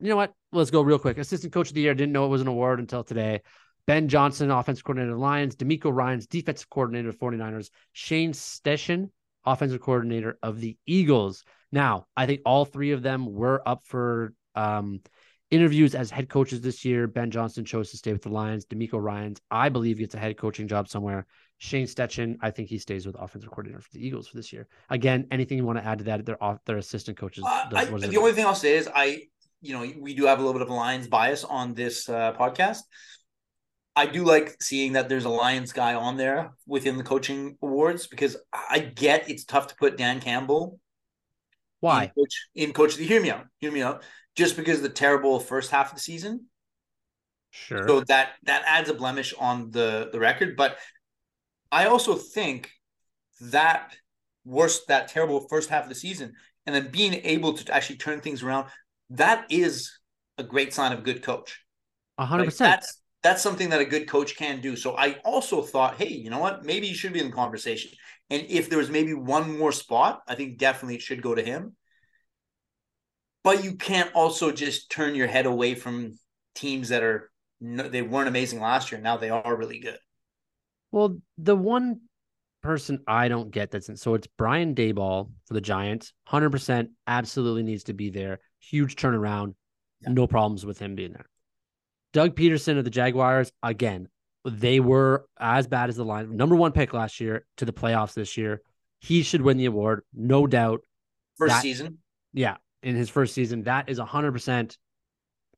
you know what? Let's go real quick. Assistant coach of the year. Didn't know it was an award until today. Ben Johnson, offensive coordinator of the Lions. DeMeco Ryans, defensive coordinator of 49ers. Shane Steichen, offensive coordinator of the Eagles. Now, I think all three of them were up for um, interviews as head coaches this year. Ben Johnson chose to stay with the Lions. DeMeco Ryans, I believe, gets a head coaching job somewhere. Shane Steichen, I think he stays with offensive coordinator for the Eagles for this year. Again, anything you want to add to that? Their off, their assistant coaches. Uh, I, the only thing I'll say is I, you know, we do have a little bit of a Lions bias on this uh, podcast. I do like seeing that there's a Lions guy on there within the coaching awards because I get it's tough to put Dan Campbell. Why? In coach, in coach the hear me out. Hear me out. Just because the terrible first half of the season. Sure. So that that adds a blemish on the the record, but I also think that worst, that terrible first half of the season, and then being able to actually turn things around, that is a great sign of a good coach. A hundred percent. That's that's something that a good coach can do. So I also thought, hey, you know what? Maybe you should be in the conversation. And if there was maybe one more spot, I think definitely it should go to him. But you can't also just turn your head away from teams that are they weren't amazing last year. Now they are really good. Well, the one person I don't get that's in, so it's Brian Daboll for the Giants. 100% absolutely needs to be there. Huge turnaround. Yeah. No problems with him being there. Doug Pederson of the Jaguars, again, they were as bad as the line. Number one pick last year to the playoffs this year. He should win the award, no doubt. First that, season? Yeah, in his first season. That is 100%.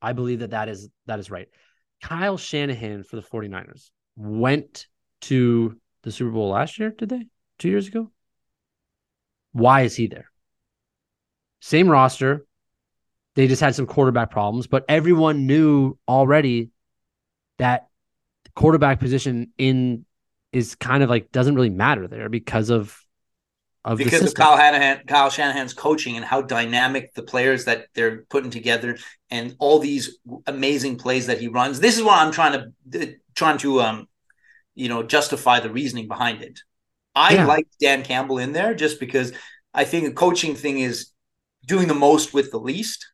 I believe that that is that is right. Kyle Shanahan for the 49ers went to the Super Bowl last year, did they? Two years ago? Why is he there? Same roster. They just had some quarterback problems, but everyone knew already that quarterback position in is kind of like doesn't really matter there because of of because of Kyle Shanahan, Kyle Shanahan's coaching and how dynamic the players that they're putting together and all these amazing plays that he runs. This is what I'm trying to trying to um you know justify the reasoning behind it. I yeah. like Dan Campbell in there just because I think a coaching thing is doing the most with the least.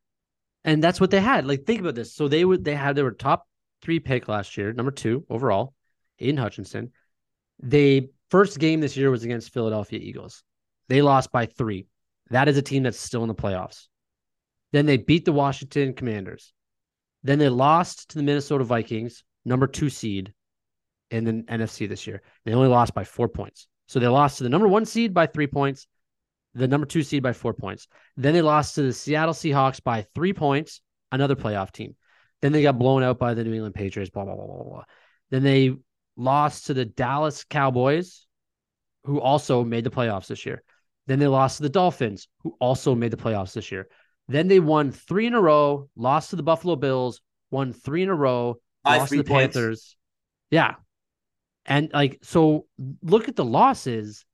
And that's what they had. Like think about this. So they would they had they were top three pick last year, number two overall, in Hutchinson. They first game this year was against Philadelphia Eagles. They lost by three. That is a team that's still in the playoffs. Then they beat the Washington Commanders. Then they lost to the Minnesota Vikings, number two seed in the NFC this year. They only lost by four points. So they lost to the number one seed by three points, the number two seed by four points. Then they lost to the Seattle Seahawks by three points, another playoff team. Then they got blown out by the New England Patriots, blah, blah, blah, blah, blah. Then they lost to the Dallas Cowboys, who also made the playoffs this year. Then they lost to the Dolphins, who also made the playoffs this year. Then they won three in a row, lost to the Buffalo Bills, won three in a row, lost to the points. Panthers. Yeah. And like, so look at the losses.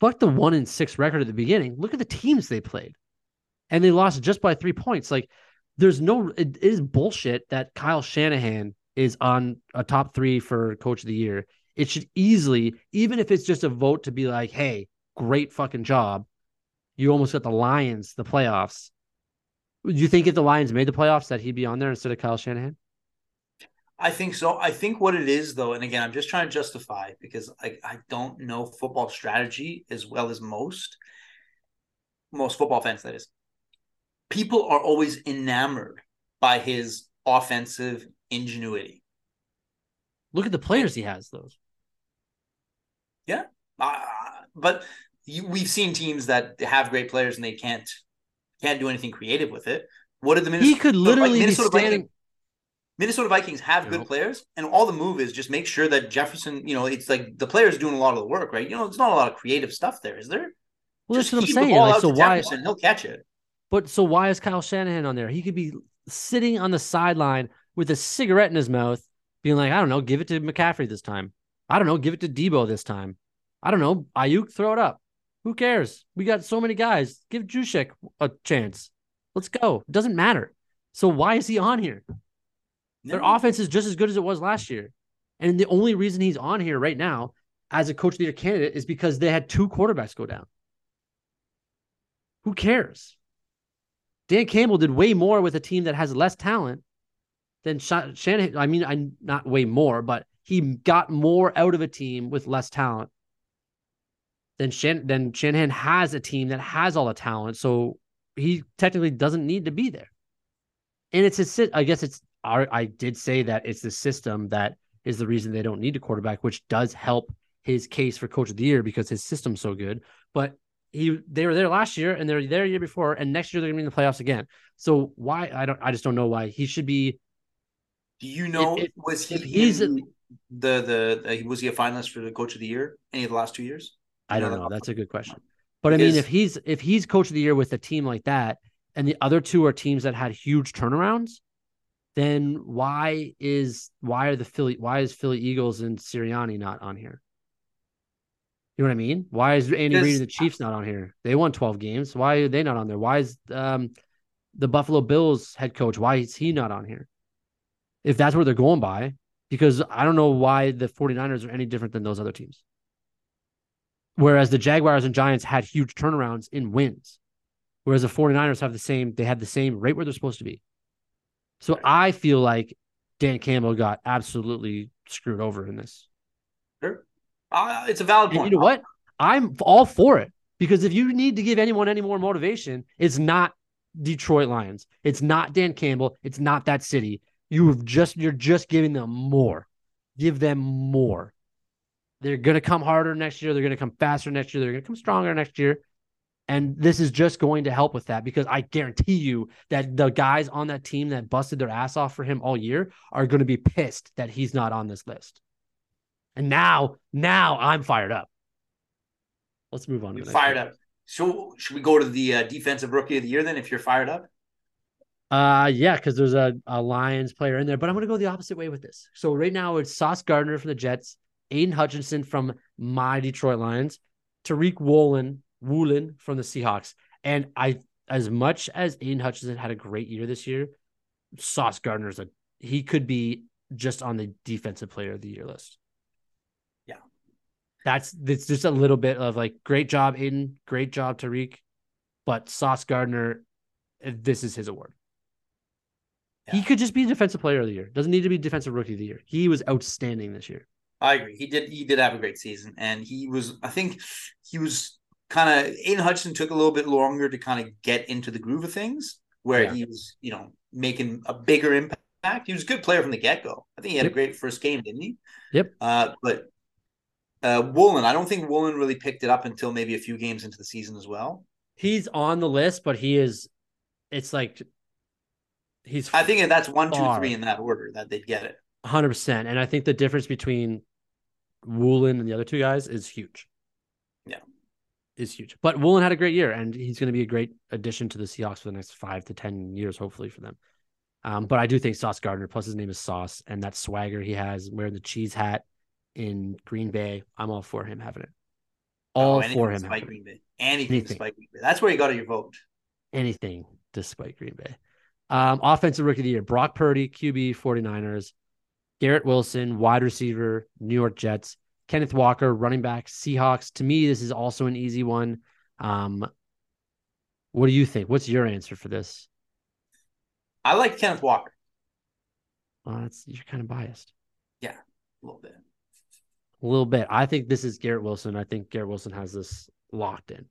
Fuck the one in six record at the beginning. Look at the teams they played. And they lost just by three points. Like, there's no, it is bullshit that Kyle Shanahan is on a top three for coach of the year. It should easily, even if it's just a vote to be like, hey, great fucking job. You almost got the Lions, the playoffs. Do you think if the Lions made the playoffs that he'd be on there instead of Kyle Shanahan? I think so. I think what it is, though, and again, I'm just trying to justify because I, I don't know football strategy as well as most, most football fans, that is. People are always enamored by his offensive ingenuity. Look at the players he has, though. Yeah. Uh, but you, we've seen teams that have great players and they can't can't do anything creative with it. What did the Minnesota? He could literally Minnesota be standing. Minnesota Vikings have good players, and all the move is just make sure that Jefferson, you know, it's like the players doing a lot of the work, right? You know, it's not a lot of creative stuff there, is there? Well, just that's what I'm saying. Like, so why? Jefferson, he'll catch it. But so why is Kyle Shanahan on there? He could be sitting on the sideline with a cigarette in his mouth, being like, I don't know, give it to McCaffrey this time. I don't know, give it to Debo this time. I don't know, Aiyuk, throw it up. Who cares? We got so many guys. Give Juszczyk a chance. Let's go. It doesn't matter. So why is he on here? Their offense is just as good as it was last year. And the only reason he's on here right now as a coach of the year candidate is because they had two quarterbacks go down. Who cares? Dan Campbell did way more with a team that has less talent than Shanahan. I mean, I not way more, but he got more out of a team with less talent than Shan- than Shanahan has a team that has all the talent. So he technically doesn't need to be there. And it's his, I guess it's I did say that it's the system that is the reason they don't need a quarterback, which does help his case for coach of the year because his system's so good. But he they were there last year and they're there year before, and next year they're gonna be in the playoffs again. So why I don't I just don't know why he should be. Do you know if, was he he's the, the the was he a finalist for the coach of the year any of the last two years? I don't know. That's a good question. But I mean, if he's if he's coach of the year with a team like that, and the other two are teams that had huge turnarounds, then why is why are the Philly why is Philly Eagles and Sirianni not on here? You know what I mean? Why is Andy Reid and the Chiefs not on here? They won 12 games. Why are they not on there? Why is um, the Buffalo Bills head coach, why is he not on here? If that's where they're going by, because I don't know why the 49ers are any different than those other teams. Whereas the Jaguars and Giants had huge turnarounds in wins. Whereas the 49ers have the same, they had the same right where they're supposed to be. So I feel like Dan Campbell got absolutely screwed over in this. Sure. Uh, it's a valid point. And you know what? I'm all for it because if you need to give anyone any more motivation, it's not Detroit Lions. It's not Dan Campbell. It's not that city. You've just you're just giving them more. Give them more. They're going to come harder next year. They're going to come faster next year. They're going to come stronger next year. And this is just going to help with that because I guarantee you that the guys on that team that busted their ass off for him all year are going to be pissed that he's not on this list. And now, now I'm fired up. Let's move on. You're fired up. So should we go to the uh, defensive rookie of the year then? If you're fired up. Uh yeah, because there's a, a Lions player in there, but I'm gonna go the opposite way with this. So right now it's Sauce Gardner from the Jets, Aidan Hutchinson from my Detroit Lions, Tariq Woolen, Woolen from the Seahawks. And I as much as Aidan Hutchinson had a great year this year, Sauce Gardner's a he could be just on the defensive player of the year list Yeah, that's it's just a little bit of like great job Aidan, great job Tariq, but Sauce Gardner, this is his award. Yeah. He could just be defensive player of the year. Doesn't need to be defensive rookie of the year. He was outstanding this year. I agree. He did he did have a great season. And he was I think he was kind of Aidan Hudson took a little bit longer to kind of get into the groove of things where yeah. he was, you know, making a bigger impact. He was a good player from the get-go. I think he had yep. a great first game, didn't he? Yep. Uh, but uh, Woolen, I don't think Woolen really picked it up until maybe a few games into the season as well. He's on the list, but he is. It's like he's. I think that's one, far. two, three in that order that they'd get it. Hundred percent, and I think the difference between Woolen and the other two guys is huge. Is huge. But Woolen had a great year, and he's going to be a great addition to the Seahawks for the next five to ten years, hopefully for them. Um, but I do think Sauce Gardner, plus his name is Sauce, and that swagger he has, wearing the cheese hat, in Green Bay, I'm all for him having it. All oh, for him. Despite Green Bay. Anything, anything despite Green Bay. That's where you got your vote. Anything despite Green Bay. Um, offensive rookie of the year, Brock Purdy, QB 49ers, Garrett Wilson, wide receiver, New York Jets, Kenneth Walker, running back, Seahawks. To me, this is also an easy one. Um, what do you think? What's your answer for this? I like Kenneth Walker. Well, that's you're kind of biased. Yeah, a little bit a little bit. I think this is Garrett Wilson. I think Garrett Wilson has this locked in.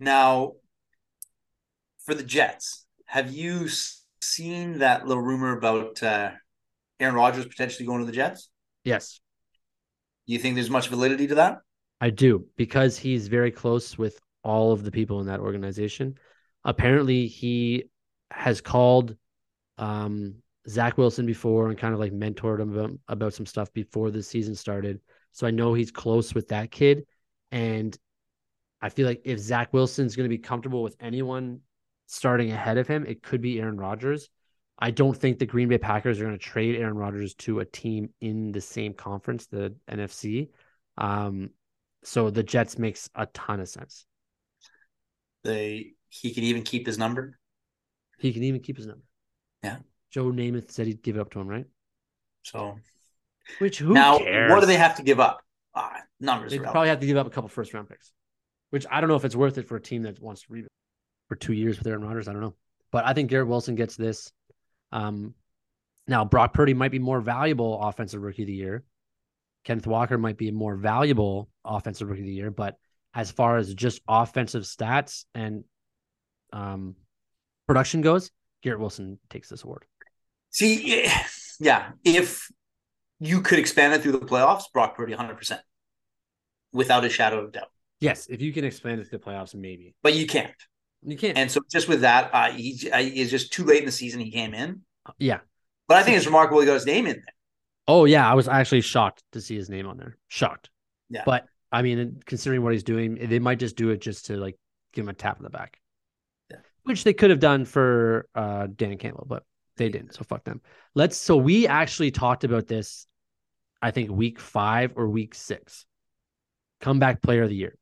Now, for the Jets, have you seen that little rumor about uh, Aaron Rodgers potentially going to the Jets? Yes. You think there's much validity to that? I do because he's very close with all of the people in that organization. Apparently, he has called um, Zach Wilson before and kind of like mentored him about, about some stuff before the season started. So I know he's close with that kid. And I feel like if Zach Wilson's going to be comfortable with anyone starting ahead of him, it could be Aaron Rodgers. I don't think the Green Bay Packers are going to trade Aaron Rodgers to a team in the same conference, the NFC. Um, so the Jets makes a ton of sense. They he can even keep his number. He can even keep his number. Yeah. Joe Namath said he'd give it up to him, right? So, which who now cares? what do they have to give up? Ah, numbers. They probably have to give up a couple first round picks, which I don't know if it's worth it for a team that wants to rebuild. for two years with Aaron Rodgers. I don't know, but I think Garrett Wilson gets this. Um, now Brock Purdy might be more valuable offensive rookie of the year. Kenneth Walker might be a more valuable offensive rookie of the year, but as far as just offensive stats and um, production goes, Garrett Wilson takes this award. See, yeah, if you could expand it through the playoffs, Brock Purdy 100%, without a shadow of doubt. Yes, if you can expand it to the playoffs, maybe. But you can't. You can't. And so just with that, uh, he uh, is just too late in the season. He came in. Yeah. But I think it's remarkable he got his name in there. Oh yeah, I was actually shocked to see his name on there. Shocked. Yeah. But I mean, considering what he's doing, they might just do it just to like give him a tap in the back. Yeah. Which they could have done for uh Dan Campbell, but they didn't. So fuck them. Let's so we actually talked about this, I think week five or week six. Comeback player of the year.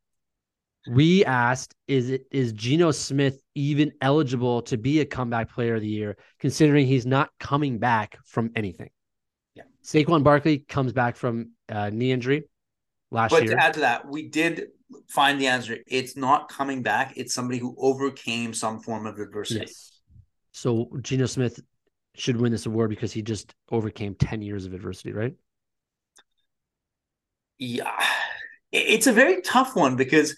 We asked, is it is Geno Smith even eligible to be a comeback player of the year, considering he's not coming back from anything? Yeah. Saquon Barkley comes back from uh, knee injury last But year. But to add to that, we did find the answer. It's not coming back. It's somebody who overcame some form of adversity. Yes. So Geno Smith should win this award because he just overcame 10 years of adversity, right? Yeah. It's a very tough one because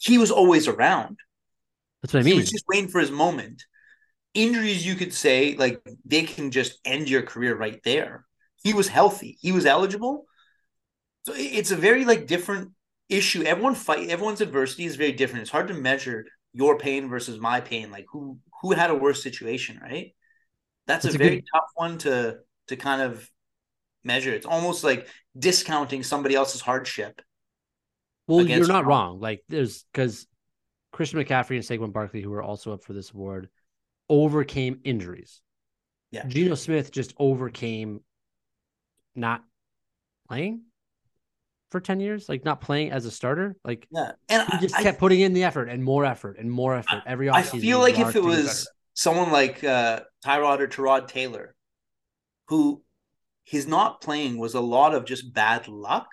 he was always around. That's what I mean. He was just waiting for his moment. Injuries, you could say, like they can just end your career right there. He was healthy. He was eligible. So it's a very like different issue. Everyone fight. Everyone's adversity is very different. It's hard to measure your pain versus my pain. Like who who had a worse situation, right? That's It's a a very good- tough one to to kind of measure. It's almost like discounting somebody else's hardship. Well, you're not Ron. wrong. Like there's because Christian McCaffrey and Saquon Barkley, who are also up for this award, overcame injuries. Yeah. Geno Smith just overcame not playing for 10 years, like not playing as a starter. Like Yeah, and he just I, kept putting in the effort and more effort and more effort every offseason. I feel like if it was someone like uh, Tyrod or Terod Taylor, who his not playing was a lot of just bad luck,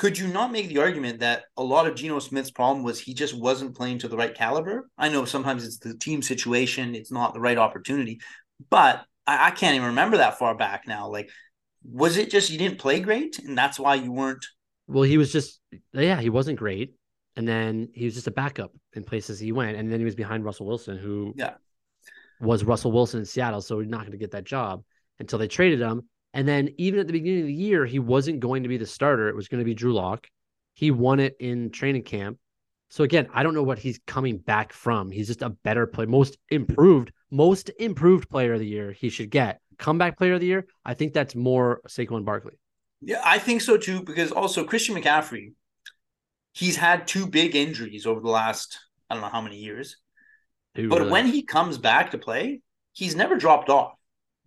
could you not make the argument that a lot of Geno Smith's problem was he just wasn't playing to the right caliber? I know sometimes it's the team situation, it's not the right opportunity, but I, I can't even remember that far back now. Like, was it just you didn't play great and that's why you weren't? Well, he was just yeah, he wasn't great. And then he was just a backup in places he went. And then he was behind Russell Wilson, who Yeah. was Russell Wilson in Seattle. So he's not going to get that job until they traded him. And then even at the beginning of the year, he wasn't going to be the starter. It was going to be Drew Lock. He won it in training camp. So again, I don't know what he's coming back from. He's just a better player, most improved, most improved player of the year he should get. Comeback player of the year. I think that's more Saquon Barkley. Yeah, I think so too, because also Christian McCaffrey, he's had two big injuries over the last, I don't know how many years. Who But really- when he comes back to play, he's never dropped off.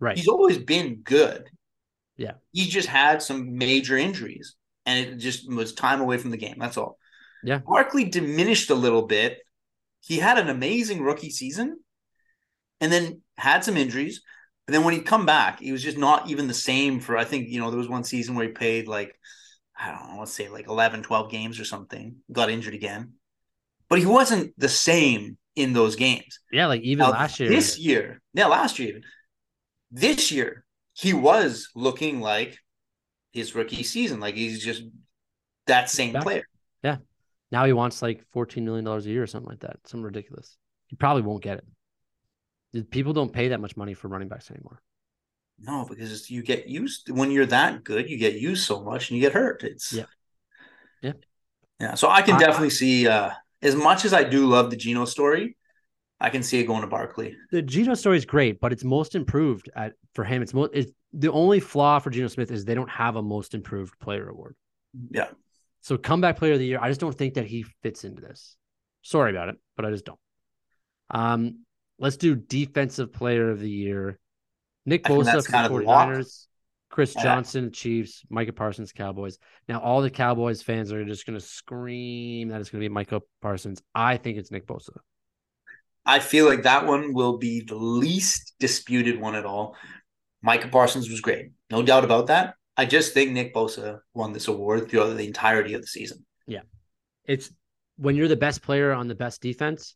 right. He's always been good. Yeah. He just had some major injuries and it just was time away from the game. That's all. Yeah. Barkley diminished a little bit. He had an amazing rookie season and then had some injuries. But then when he'd come back, he was just not even the same for, I think, you know, there was one season where he played like, I don't know, let's say like 11, 12 games or something, got injured again. But he wasn't the same in those games. yeah, like even Now, last year. This year, yeah, last year, even. This year, he was looking like his rookie season. Like he's just that same Back. player. Yeah. Now he wants like $14 million a year or something like that. Something ridiculous. He probably won't get it. People don't pay that much money for running backs anymore. No, because you get used when you're that good, you get used so much and you get hurt. It's Yeah. Yeah. Yeah. So I can I- definitely see uh as much as I do love the Geno story, I can see it going to Barkley. The Geno story is great, but it's most improved at for him. It's most it's the only flaw for Geno Smith is they don't have a most improved player award. Yeah. So comeback player of the year, I just don't think that he fits into this. Sorry about it, but I just don't. Um, let's do defensive player of the year. Nick Bosa for the of the 49ers, Chris Yeah. Johnson, Chiefs, Micah Parsons, Cowboys. Now all the Cowboys fans are just gonna scream that it's gonna be Micah Parsons. I think it's Nick Bosa. I feel like that one will be the least disputed one at all. Micah Parsons was great. No doubt about that. I just think Nick Bosa won this award throughout the entirety of the season. Yeah, it's when you're the best player on the best defense,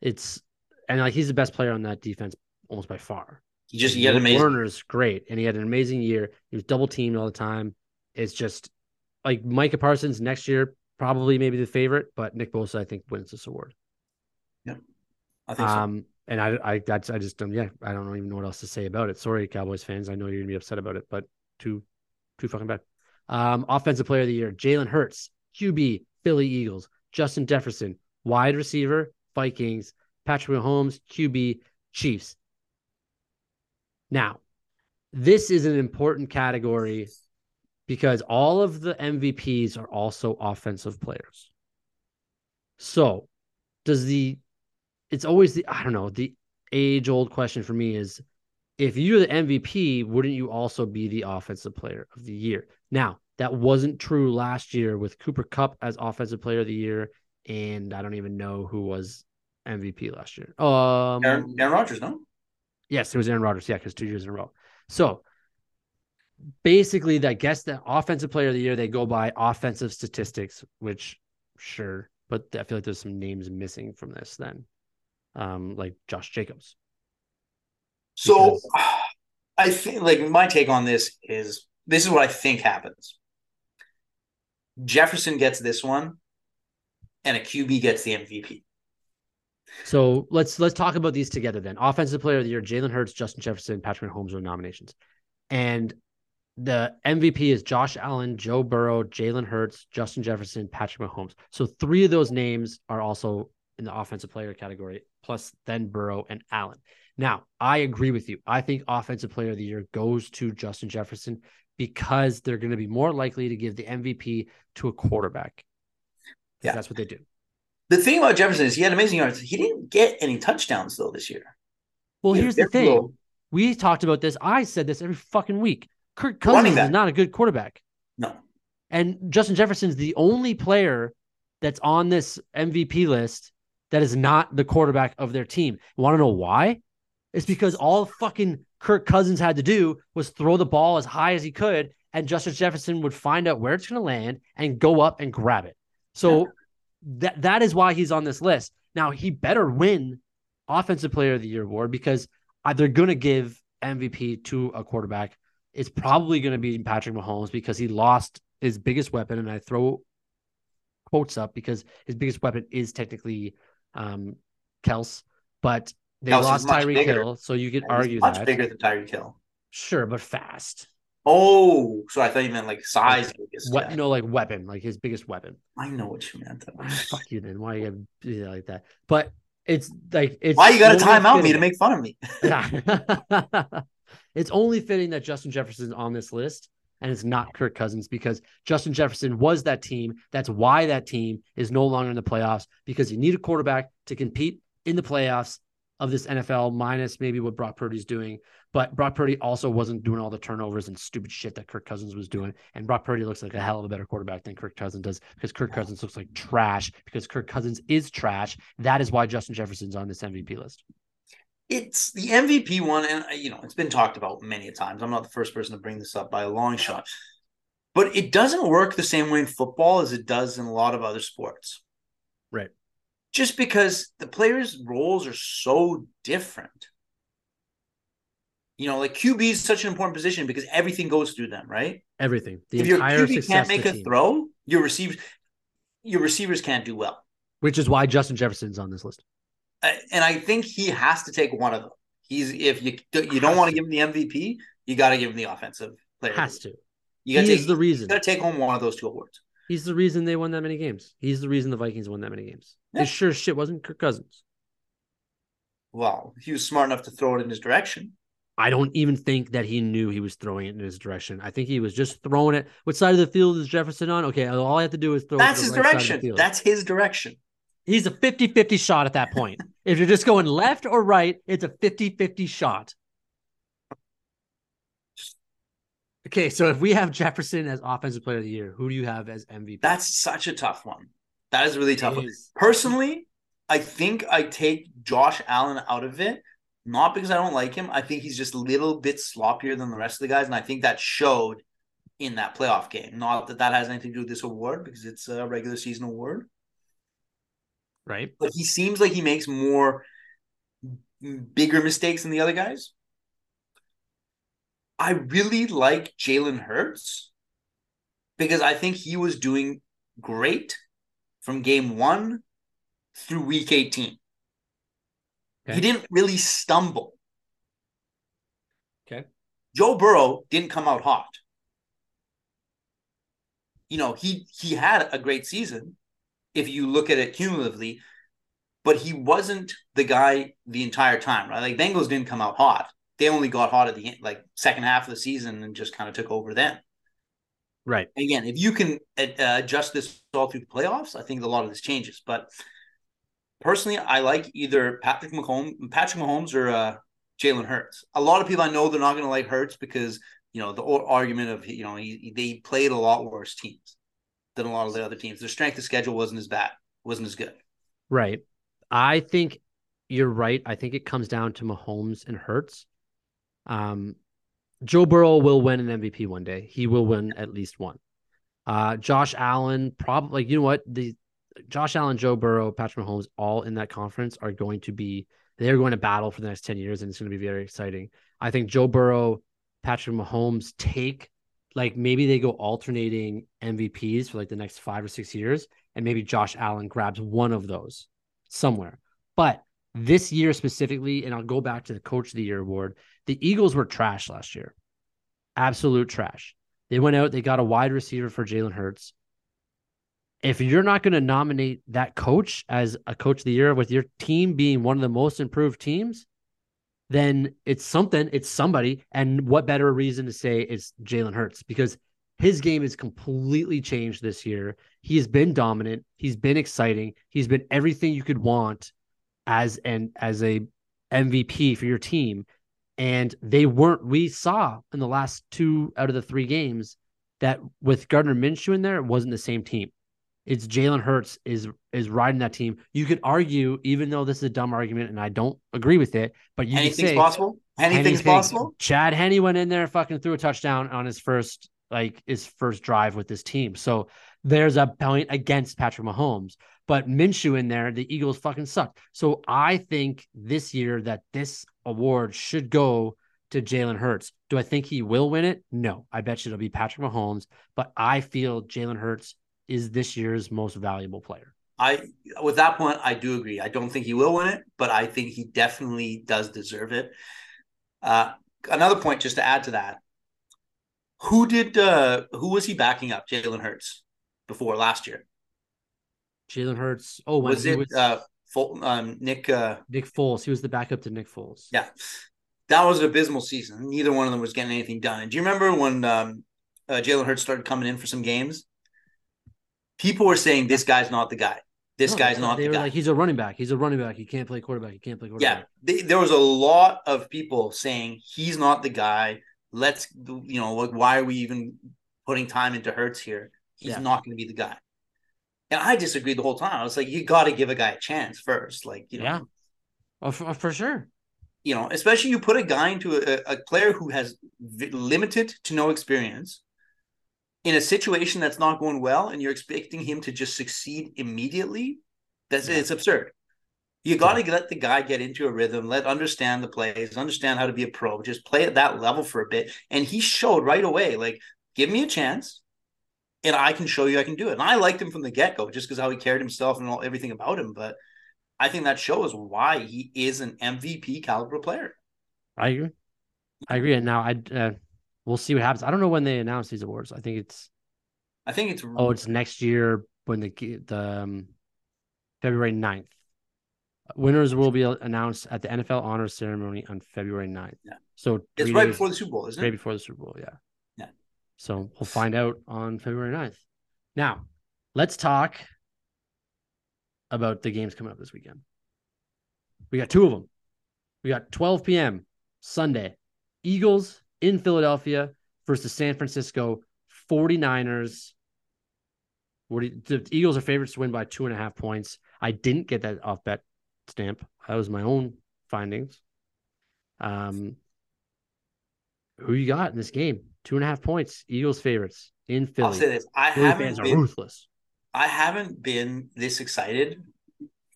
it's and like he's the best player on that defense almost by far. He just he had amazing. Warner's great, and he had an amazing year. He was double teamed all the time. It's just like Micah Parsons next year, probably maybe the favorite, but Nick Bosa I think wins this award. I think so. Um, and I, I, that's, I just, um, yeah, I don't even know what else to say about it. Sorry, Cowboys fans. I know you're gonna be upset about it, but too, too fucking bad. Um, offensive player of the year, Jalen Hurts, QB, Philly Eagles, Justin Jefferson, wide receiver, Vikings, Patrick Mahomes, QB, Chiefs. Now, this is an important category because all of the MVPs are also offensive players. So, does the it's always the I don't know, the age old question for me is if you're the MVP, wouldn't you also be the offensive player of the year? Now, that wasn't true last year with Cooper Kupp as offensive player of the year and I don't even know who was MVP last year. Um Aaron, Aaron Rodgers, no? Yes, it was Aaron Rodgers. Yeah, because two years in a row. So basically, I guess the offensive player of the year, they go by offensive statistics, which sure, but I feel like there's some names missing from this then. Um, like Josh Jacobs. So. I think like my take on this is this is what I think happens. Jefferson gets this one, and a QB gets the MVP. So let's let's talk about these together then. Offensive player of the year, Jalen Hurts, Justin Jefferson, Patrick Mahomes are nominations. And the MVP is Josh Allen, Joe Burrow, Jalen Hurts, Justin Jefferson, Patrick Mahomes. So three of those names are also in the offensive player category, plus then Burrow and Allen. Now, I agree with you. I think offensive player of the year goes to Justin Jefferson because they're going to be more likely to give the MVP to a quarterback. Yeah, that's what they do. The thing about Jefferson is he had amazing yards. He didn't get any touchdowns though this year. Well, here's the thing. Low. We talked about this. I said this every fucking week. Kirk Cousins is not a good quarterback. No. And Justin Jefferson's the only player that's on this MVP list that is not the quarterback of their team. You want to know why? It's because all fucking Kirk Cousins had to do was throw the ball as high as he could, and Justin Jefferson would find out where it's going to land and go up and grab it. So yeah that that is why he's on this list. Now he better win offensive player of the year award because they're going to give MVP to a quarterback. It's probably going to be Patrick Mahomes because he lost his biggest weapon, and I throw quotes up because his biggest weapon is technically um, Kelce, but they lost Tyreek Hill, so you could argue that much that bigger than Tyreek Hill. Sure, but fast. Oh, so I thought you meant like size. We- no, like weapon, like his biggest weapon. I know what you meant. Ah, fuck you then. Why you gotta like that? But it's like it's why you gotta time out me to make fun of me. yeah. it's only fitting that Justin Jefferson's on this list and it's not Kirk Cousins because Justin Jefferson was that team. That's why that team is no longer in the playoffs because you need a quarterback to compete in the playoffs of this NFL, minus maybe what Brock Purdy's doing. But Brock Purdy also wasn't doing all the turnovers and stupid shit that Kirk Cousins was doing. And Brock Purdy looks like a hell of a better quarterback than Kirk Cousins does because Kirk Cousins looks like trash because Kirk Cousins is trash. That is why Justin Jefferson's on this MVP list. It's the MVP one, and you know it's been talked about many times. I'm not the first person to bring this up by a long shot, but it doesn't work the same way in football as it does in a lot of other sports. Right just because the players' roles are so different. You know, like QB is such an important position because everything goes through them, right? Everything. The if your QB can't make a team. throw, your receivers, your receivers can't do well. Which is why Justin Jefferson's on this list. And I think he has to take one of them. He's if you you don't want to give him the MVP, you got to give him the offensive player. Has to. You got to take the reason. You got to take home one of those two awards. He's the reason they won that many games. He's the reason the Vikings won that many games. Yeah. It sure shit wasn't Kirk Cousins. Well, he was smart enough to throw it in his direction. I don't even think that he knew he was throwing it in his direction. I think he was just throwing it. What side of the field is Jefferson on? Okay, all I have to do is throw That's his right direction. That's his direction. He's a 50 50 shot at that point. if you're just going left or right, it's a 50 50 shot. Okay, so if we have Jefferson as offensive player of the year, who do you have as MVP? That's such a tough one. That is really tough. Personally, I think I take Josh Allen out of it, not because I don't like him. I think he's just a little bit sloppier than the rest of the guys, and I think that showed in that playoff game. Not that that has anything to do with this award because it's a regular season award. Right. but he seems like he makes more bigger mistakes than the other guys. I really like Jalen Hurts because I think he was doing great from game one through week 18. Okay. He didn't really stumble. Okay. Joe Burrow didn't come out hot. You know, he he had a great season if you look at it cumulatively, but he wasn't the guy the entire time, right? Like Bengals didn't come out hot. They only got hot at the end, like second half of the season and just kind of took over then. Right. Again, if you can uh, adjust this all through the playoffs, I think a lot of this changes. But personally, I like either Patrick Mahomes, Patrick Mahomes or uh, Jalen Hurts. A lot of people I know they're not going to like Hurts because you know the argument of you know he, they played a lot worse teams than a lot of the other teams. Their strength of schedule wasn't as bad, wasn't as good. Right. I think you're right. I think it comes down to Mahomes and Hurts. Um, Joe Burrow will win an MVP one day. He will win at least one. Uh, Josh Allen, probably like you know what the Josh Allen, Joe Burrow, Patrick Mahomes, all in that conference are going to be they're going to battle for the next ten years, and it's going to be very exciting. I think Joe Burrow, Patrick Mahomes take like maybe they go alternating MVPs for like the next five or six years, and maybe Josh Allen grabs one of those somewhere. But this year specifically, and I'll go back to the Coach of the Year award. The Eagles were trash last year, absolute trash. They went out, they got a wide receiver for Jalen Hurts. If you're not going to nominate that coach as a coach of the year with your team being one of the most improved teams, then it's something, it's somebody. And what better reason to say it's Jalen Hurts because his game is completely changed this year. He has been dominant, he's been exciting, he's been everything you could want as an as a MVP for your team. And they weren't, we saw in the last two out of the three games that with Gardner Minshew in there, it wasn't the same team. It's Jalen Hurts is is riding that team. You could argue, even though this is a dumb argument and I don't agree with it, but you anything's say, possible. Anything's anything. possible. Chad Henne went in there, fucking threw a touchdown on his first like his first drive with this team. So there's a point against Patrick Mahomes. But Minshew in there, the Eagles fucking sucked. So I think this year that this award should go to Jalen Hurts. Do I think he will win it? No. I bet you it'll be Patrick Mahomes. But I feel Jalen Hurts is this year's most valuable player. I with that point, I do agree. I don't think he will win it, but I think he definitely does deserve it. Uh, another point, just to add to that, who did uh, who was he backing up? Jalen Hurts before last year. Jalen Hurts. Oh, was it was uh, um, Nick? Uh, Nick Foles. He was the backup to Nick Foles. yeah, that was an abysmal season. Neither one of them was getting anything done. And do you remember when um, uh, Jalen Hurts started coming in for some games? People were saying this guy's not the guy. This No, guy's not They the were guy. like, he's a running back. He's a running back. He can't play quarterback. He can't play yeah, quarterback. they, there was a lot of people saying he's not the guy. Let's, you know, like why are we even putting time into Hurts here? He's Yeah. not going to be the guy. And I disagreed the whole time. I was like, you got to give a guy a chance first. Like, you know, Yeah. Oh, for, oh, for sure. you know, especially you put a guy into a, a player who has v- limited to no experience in a situation that's not going well, and you're expecting him to just succeed immediately. That's Yeah. it's absurd. You got to let the guy get into a rhythm, let understand the plays, understand how to be a pro, just play at that level for a bit. And he showed right away, like, give me a chance, and I can show you I can do it. And I liked him from the get go, just because how he carried himself and all everything about him. But I think that shows why he is an MVP caliber player. I agree. I agree. And now I uh, we'll see what happens. I don't know when they announce these awards. I think it's I think it's oh, it's next year when the the um, February 9th. Winners will be announced at the NFL honors ceremony on February 9th. Yeah. So it's right days- before the Super Bowl, isn't right it? before the Super Bowl. Yeah. Yeah. So we'll find out on February 9th. Now, let's talk about the games coming up this weekend. We got two of them. We got 12 p.m. Sunday, Eagles in Philadelphia versus San Francisco 49ers. 40, the Eagles are favorites to win by two and a half points. I didn't get that off bet stamp. That was my own findings. Um, who you got in this game? Two and a half points. Eagles favorites in Philly. I'll say this: I Philly haven't fans are been, ruthless. I haven't been this excited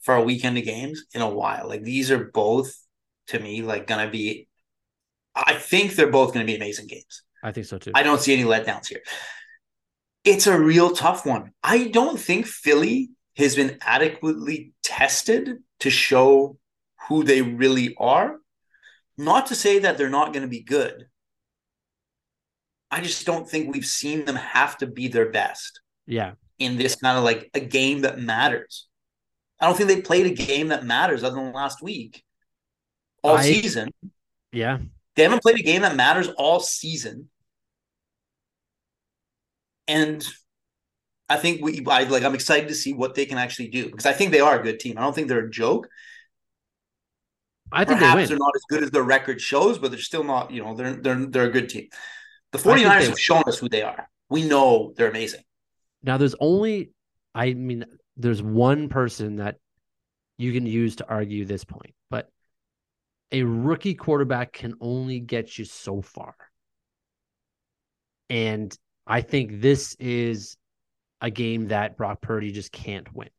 for a weekend of games in a while. Like these are both to me like gonna be. I think they're both gonna be amazing games. I think so too. I don't see any letdowns here. It's a real tough one. I don't think Philly has been adequately tested to show who they really are. Not to say that they're not going to be good. I just don't think we've seen them have to be their best. Yeah. In this kind of like a game that matters. I don't think they played a game that matters other than last week. All I, season. Yeah. They haven't played a game that matters all season. And I think we I like I'm excited to see what they can actually do because I think they are a good team. I don't think they're a joke. I think Perhaps they they're not as good as their record shows, but they're still not, you know, they're they're they're a good team. The 49ers have shown us who they are. We know they're amazing. Now there's only I mean there's one person that you can use to argue this point, but a rookie quarterback can only get you so far. And I think this is a game that Brock Purdy just can't win.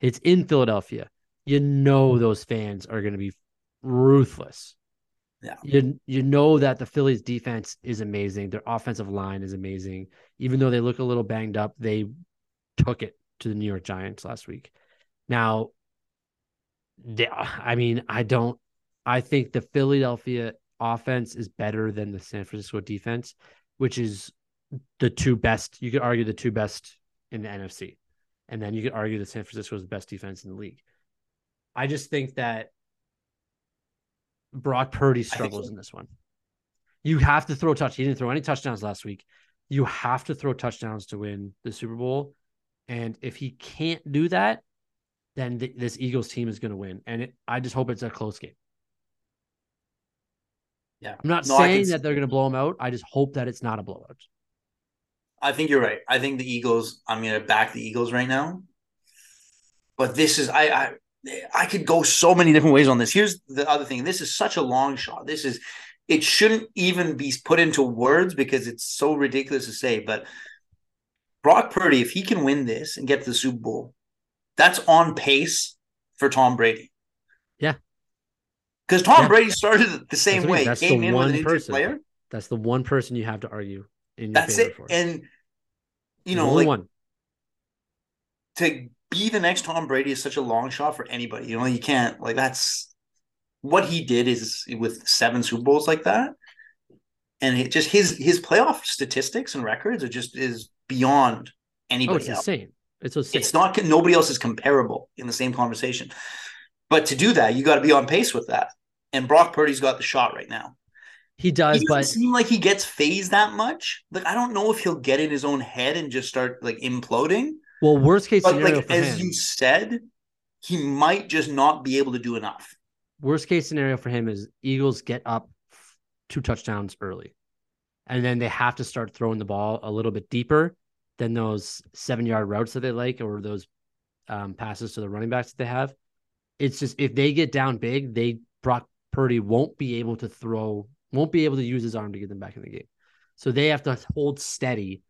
It's in Philadelphia. You know those fans are going to be ruthless. Yeah. You you know that the Philly's defense is amazing. Their offensive line is amazing. Even though they look a little banged up, they took it to the New York Giants last week. Now, they, I mean, I don't I think the Philadelphia offense is better than the San Francisco defense, which is the two best. You could argue the two best in the NFC, and then you could argue that San Francisco is the best defense in the league. I just think that Brock Purdy struggles so. in this one. You have to throw touch. He didn't throw any touchdowns last week. You have to throw touchdowns to win the Super Bowl, and if he can't do that, then th- this Eagles team is going to win. And it, I just hope it's a close game. Yeah, I'm not no, saying that they're going to blow them out. I just hope that it's not a blowout. I think you're right. I think the Eagles. I'm going to back the Eagles right now. But this is I I I could go so many different ways on this. Here's the other thing. This is such a long shot. This is it shouldn't even be put into words because it's so ridiculous to say. But Brock Purdy, if he can win this and get to the Super Bowl, that's on pace for Tom Brady. Yeah. Because Tom yeah. Brady started the same way. That's Came the in one person. player. That's the one person you have to argue in That's it. For. And you know, like one. to be the next Tom Brady is such a long shot for anybody. You know, you can't like that's what he did is with seven Super Bowls like that. And it just his his playoff statistics and records are just is beyond anybody. Oh, it's else. insane. It's insane. It's not nobody else is comparable in the same conversation. But to do that, you got to be on pace with that. And Brock Purdy's got the shot right now. He does, he but seem like he gets fazed that much. Like I don't know if he'll get in his own head and just start like imploding. Well, worst case but, scenario, like as him, you said, he might just not be able to do enough. Worst case scenario for him is Eagles get up two touchdowns early, and then they have to start throwing the ball a little bit deeper than those seven yard routes that they like or those um, passes to the running backs that they have. It's just if they get down big, they Brock Purdy won't be able to throw won't be able to use his arm to get them back in the game. So they have to hold steady,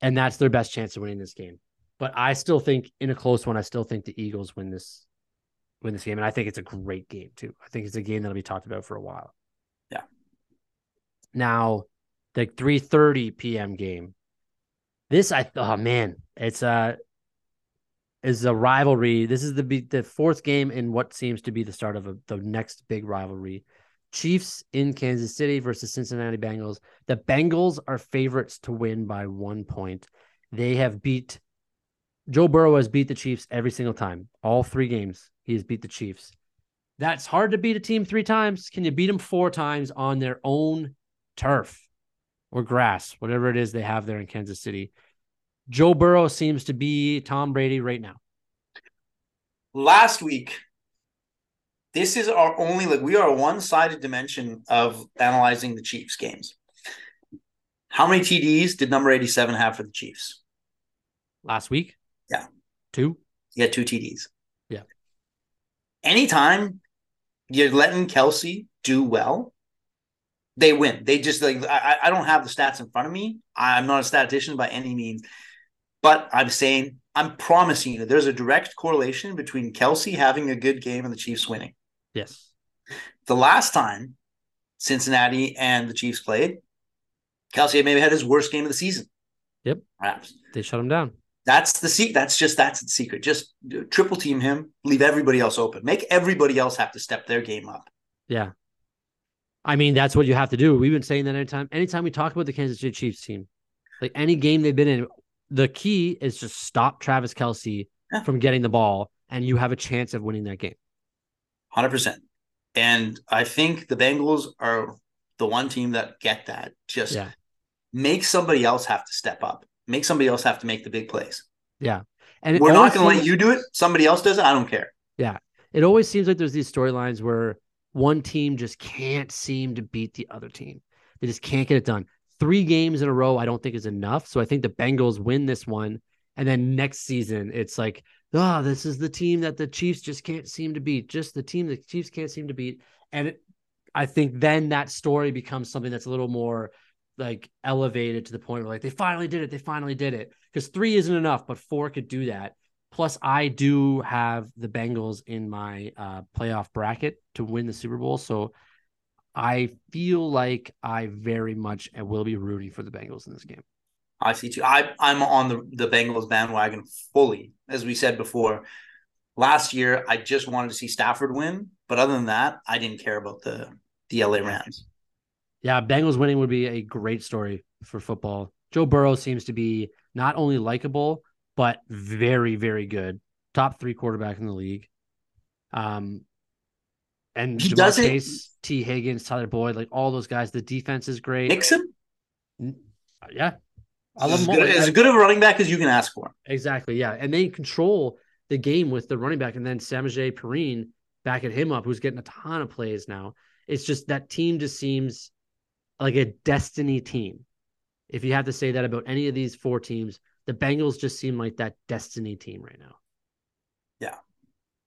and that's their best chance of winning this game. But I still think in a close one, I still think the Eagles win this win this game, and I think it's a great game too. I think it's a game that'll be talked about for a while. Yeah. Now, the 3:30 p.m. game. This I oh man, it's a is a rivalry. This is the the fourth game in what seems to be the start of a, the next big rivalry Chiefs in Kansas City versus Cincinnati Bengals. The Bengals are favorites to win by one point. They have beat Joe Burrow has beat the Chiefs every single time. All three games, he has beat the Chiefs. That's hard to beat a team three times. Can you beat them four times on their own turf or grass, whatever it is they have there in Kansas City? Joe Burrow seems to be Tom Brady right now. Last week, this is our only like we are a one-sided dimension of analyzing the Chiefs games. How many TDs did number 87 have for the Chiefs? Last week? Yeah. Two? Yeah, two TDs. Yeah. Anytime you're letting Kelce do well, they win. They just like I, I don't have the stats in front of me. I'm not a statistician by any means, but I'm saying I'm promising you, there's a direct correlation between Kelce having a good game and the Chiefs winning. Yes. The last time Cincinnati and the Chiefs played, Kelce maybe had his worst game of the season. Yep. Perhaps. They shut him down. That's the secret. That's just that's the secret. Just triple team him, leave everybody else open. Make everybody else have to step their game up. Yeah. I mean, that's what you have to do. We've been saying that anytime anytime we talk about the Kansas City Chiefs team, like any game they've been in, the key is just stop Travis Kelce Yeah. from getting the ball, and you have a chance of winning that game. Hundred percent. And I think the Bengals are the one team that get that. Just Yeah. make somebody else have to step up. Make somebody else have to make the big plays. Yeah. And We're not going to let you do it. Somebody else does it. I don't care. Yeah. It always seems like there's these storylines where one team just can't seem to beat the other team. They just can't get it done. Three games in a row, I don't think is enough. So I think the Bengals win this one. And then next season, it's like, oh, this is the team that the Chiefs just can't seem to beat. Just the team the Chiefs can't seem to beat. And it, I think then that story becomes something that's a little more like elevated to the point where like they finally did it. They finally did it. Because three isn't enough, but four could do that. Plus, I do have the Bengals in my uh, playoff bracket to win the Super Bowl. So I feel like I very much will be rooting for the Bengals in this game. I see too. I, I'm on the, the Bengals bandwagon fully. As we said before, last year, I just wanted to see Stafford win. But other than that, I didn't care about the, the LA Rams. Yeah, Bengals winning would be a great story for football. Joe Burrow seems to be not only likable, but very, very good. Top three quarterback in the league. Um, and He Ja'Marr does Chase, Tee Higgins, Tyler Boyd, like all those guys. The defense is great. Mixon? Uh, yeah, I love as good, as good of a running back as you can ask for. Exactly. Yeah. And they control the game with the running back. And then Samaje Perine backing him up, who's getting a ton of plays now. It's just that team just seems like a destiny team. If you have to say that about any of these four teams, the Bengals just seem like that destiny team right now.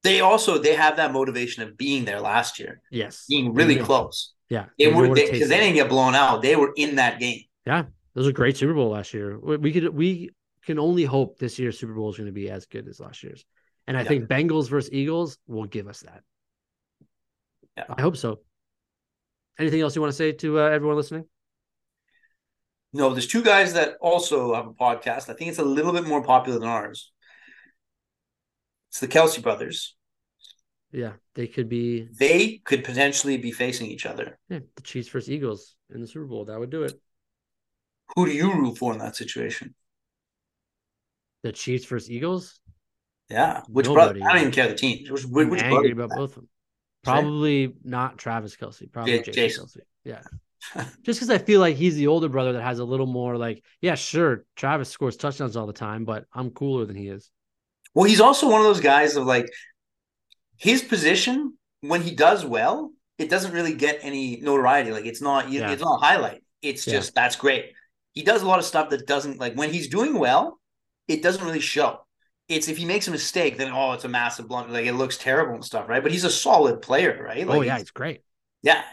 They also they have that motivation of being there last year, Yes. being really Yeah. close. Yeah. They were because takes. they, didn't get blown out. They were in that game. Yeah, those was a great Super Bowl last year. We we could we can only hope this year's Super Bowl is going to be as good as last year's. And I Yeah. think Bengals versus Eagles will give us that. Yeah. I hope so. Anything else you want to say to uh, everyone listening? No, there's two guys that also have a podcast. I think it's a little bit more popular than ours. It's the Kelce brothers. Yeah, they could be They could potentially be facing each other. yeah, the Chiefs versus Eagles in the Super Bowl. That would do it. Who do you root for in that situation? The Chiefs versus Eagles. Yeah, which Nobody. brother? I don't even care the teams. Which, which, which angry brother? about both of them. Probably not Travis Kelce. Probably Ja- Jason, Jason. Kelce. Yeah. Just because I feel like he's the older brother that has a little more like, yeah, sure, Travis scores touchdowns all the time, but I'm cooler than he is. Well, he's also one of those guys of like his position when he does well, it doesn't really get any notoriety. Like it's not Yeah. it's not a highlight. It's Yeah. just that's great. He does a lot of stuff that doesn't like when he's doing well, it doesn't really show. It's if he makes a mistake, then oh, it's a massive blunder. Like it looks terrible and stuff, right? But he's a solid player, right? Oh, like oh yeah, he's- he's great. yeah.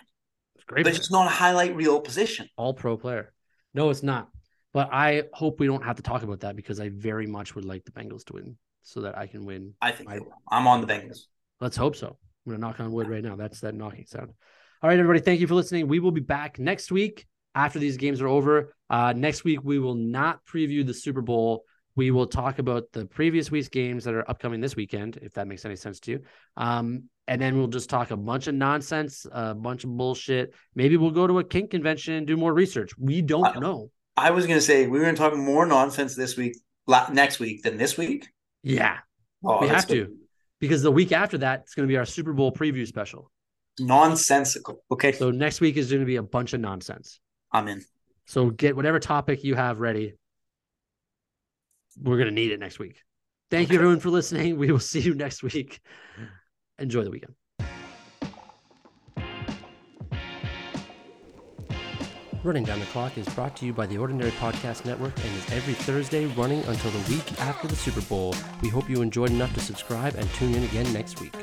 A great. But player. it's not a highlight reel position. all pro player. No, it's not. But I hope we don't have to talk about that because I very much would like the Bengals to win so that I can win. I think my, I'm on the Bengals. Let's hope so. I'm gonna knock on wood right now. That's that knocking sound. All right, everybody. Thank you for listening. We will be back next week after these games are over. Uh, next week we will not preview the Super Bowl. We will talk about the previous week's games that are upcoming this weekend, if that makes any sense to you. Um, and then we'll just talk a bunch of nonsense, a bunch of bullshit. Maybe we'll go to a kink convention and do more research. We don't I- know. I was gonna say we were gonna talk more nonsense this week, la- next week than this week. Yeah, Oh, We have to. because the week after that, it's going to be our Super Bowl preview special. nonsensical. Okay, So next week is going to be a bunch of nonsense. I'm in. So get whatever topic you have ready. We're going to need it next week. Thank you, everyone, for listening. We will see you next week. Enjoy the weekend. Running Down the Clock is brought to you by the Ordinary Podcast Network and is every Thursday running until the week after the Super Bowl. We hope you enjoyed enough to subscribe and tune in again next week.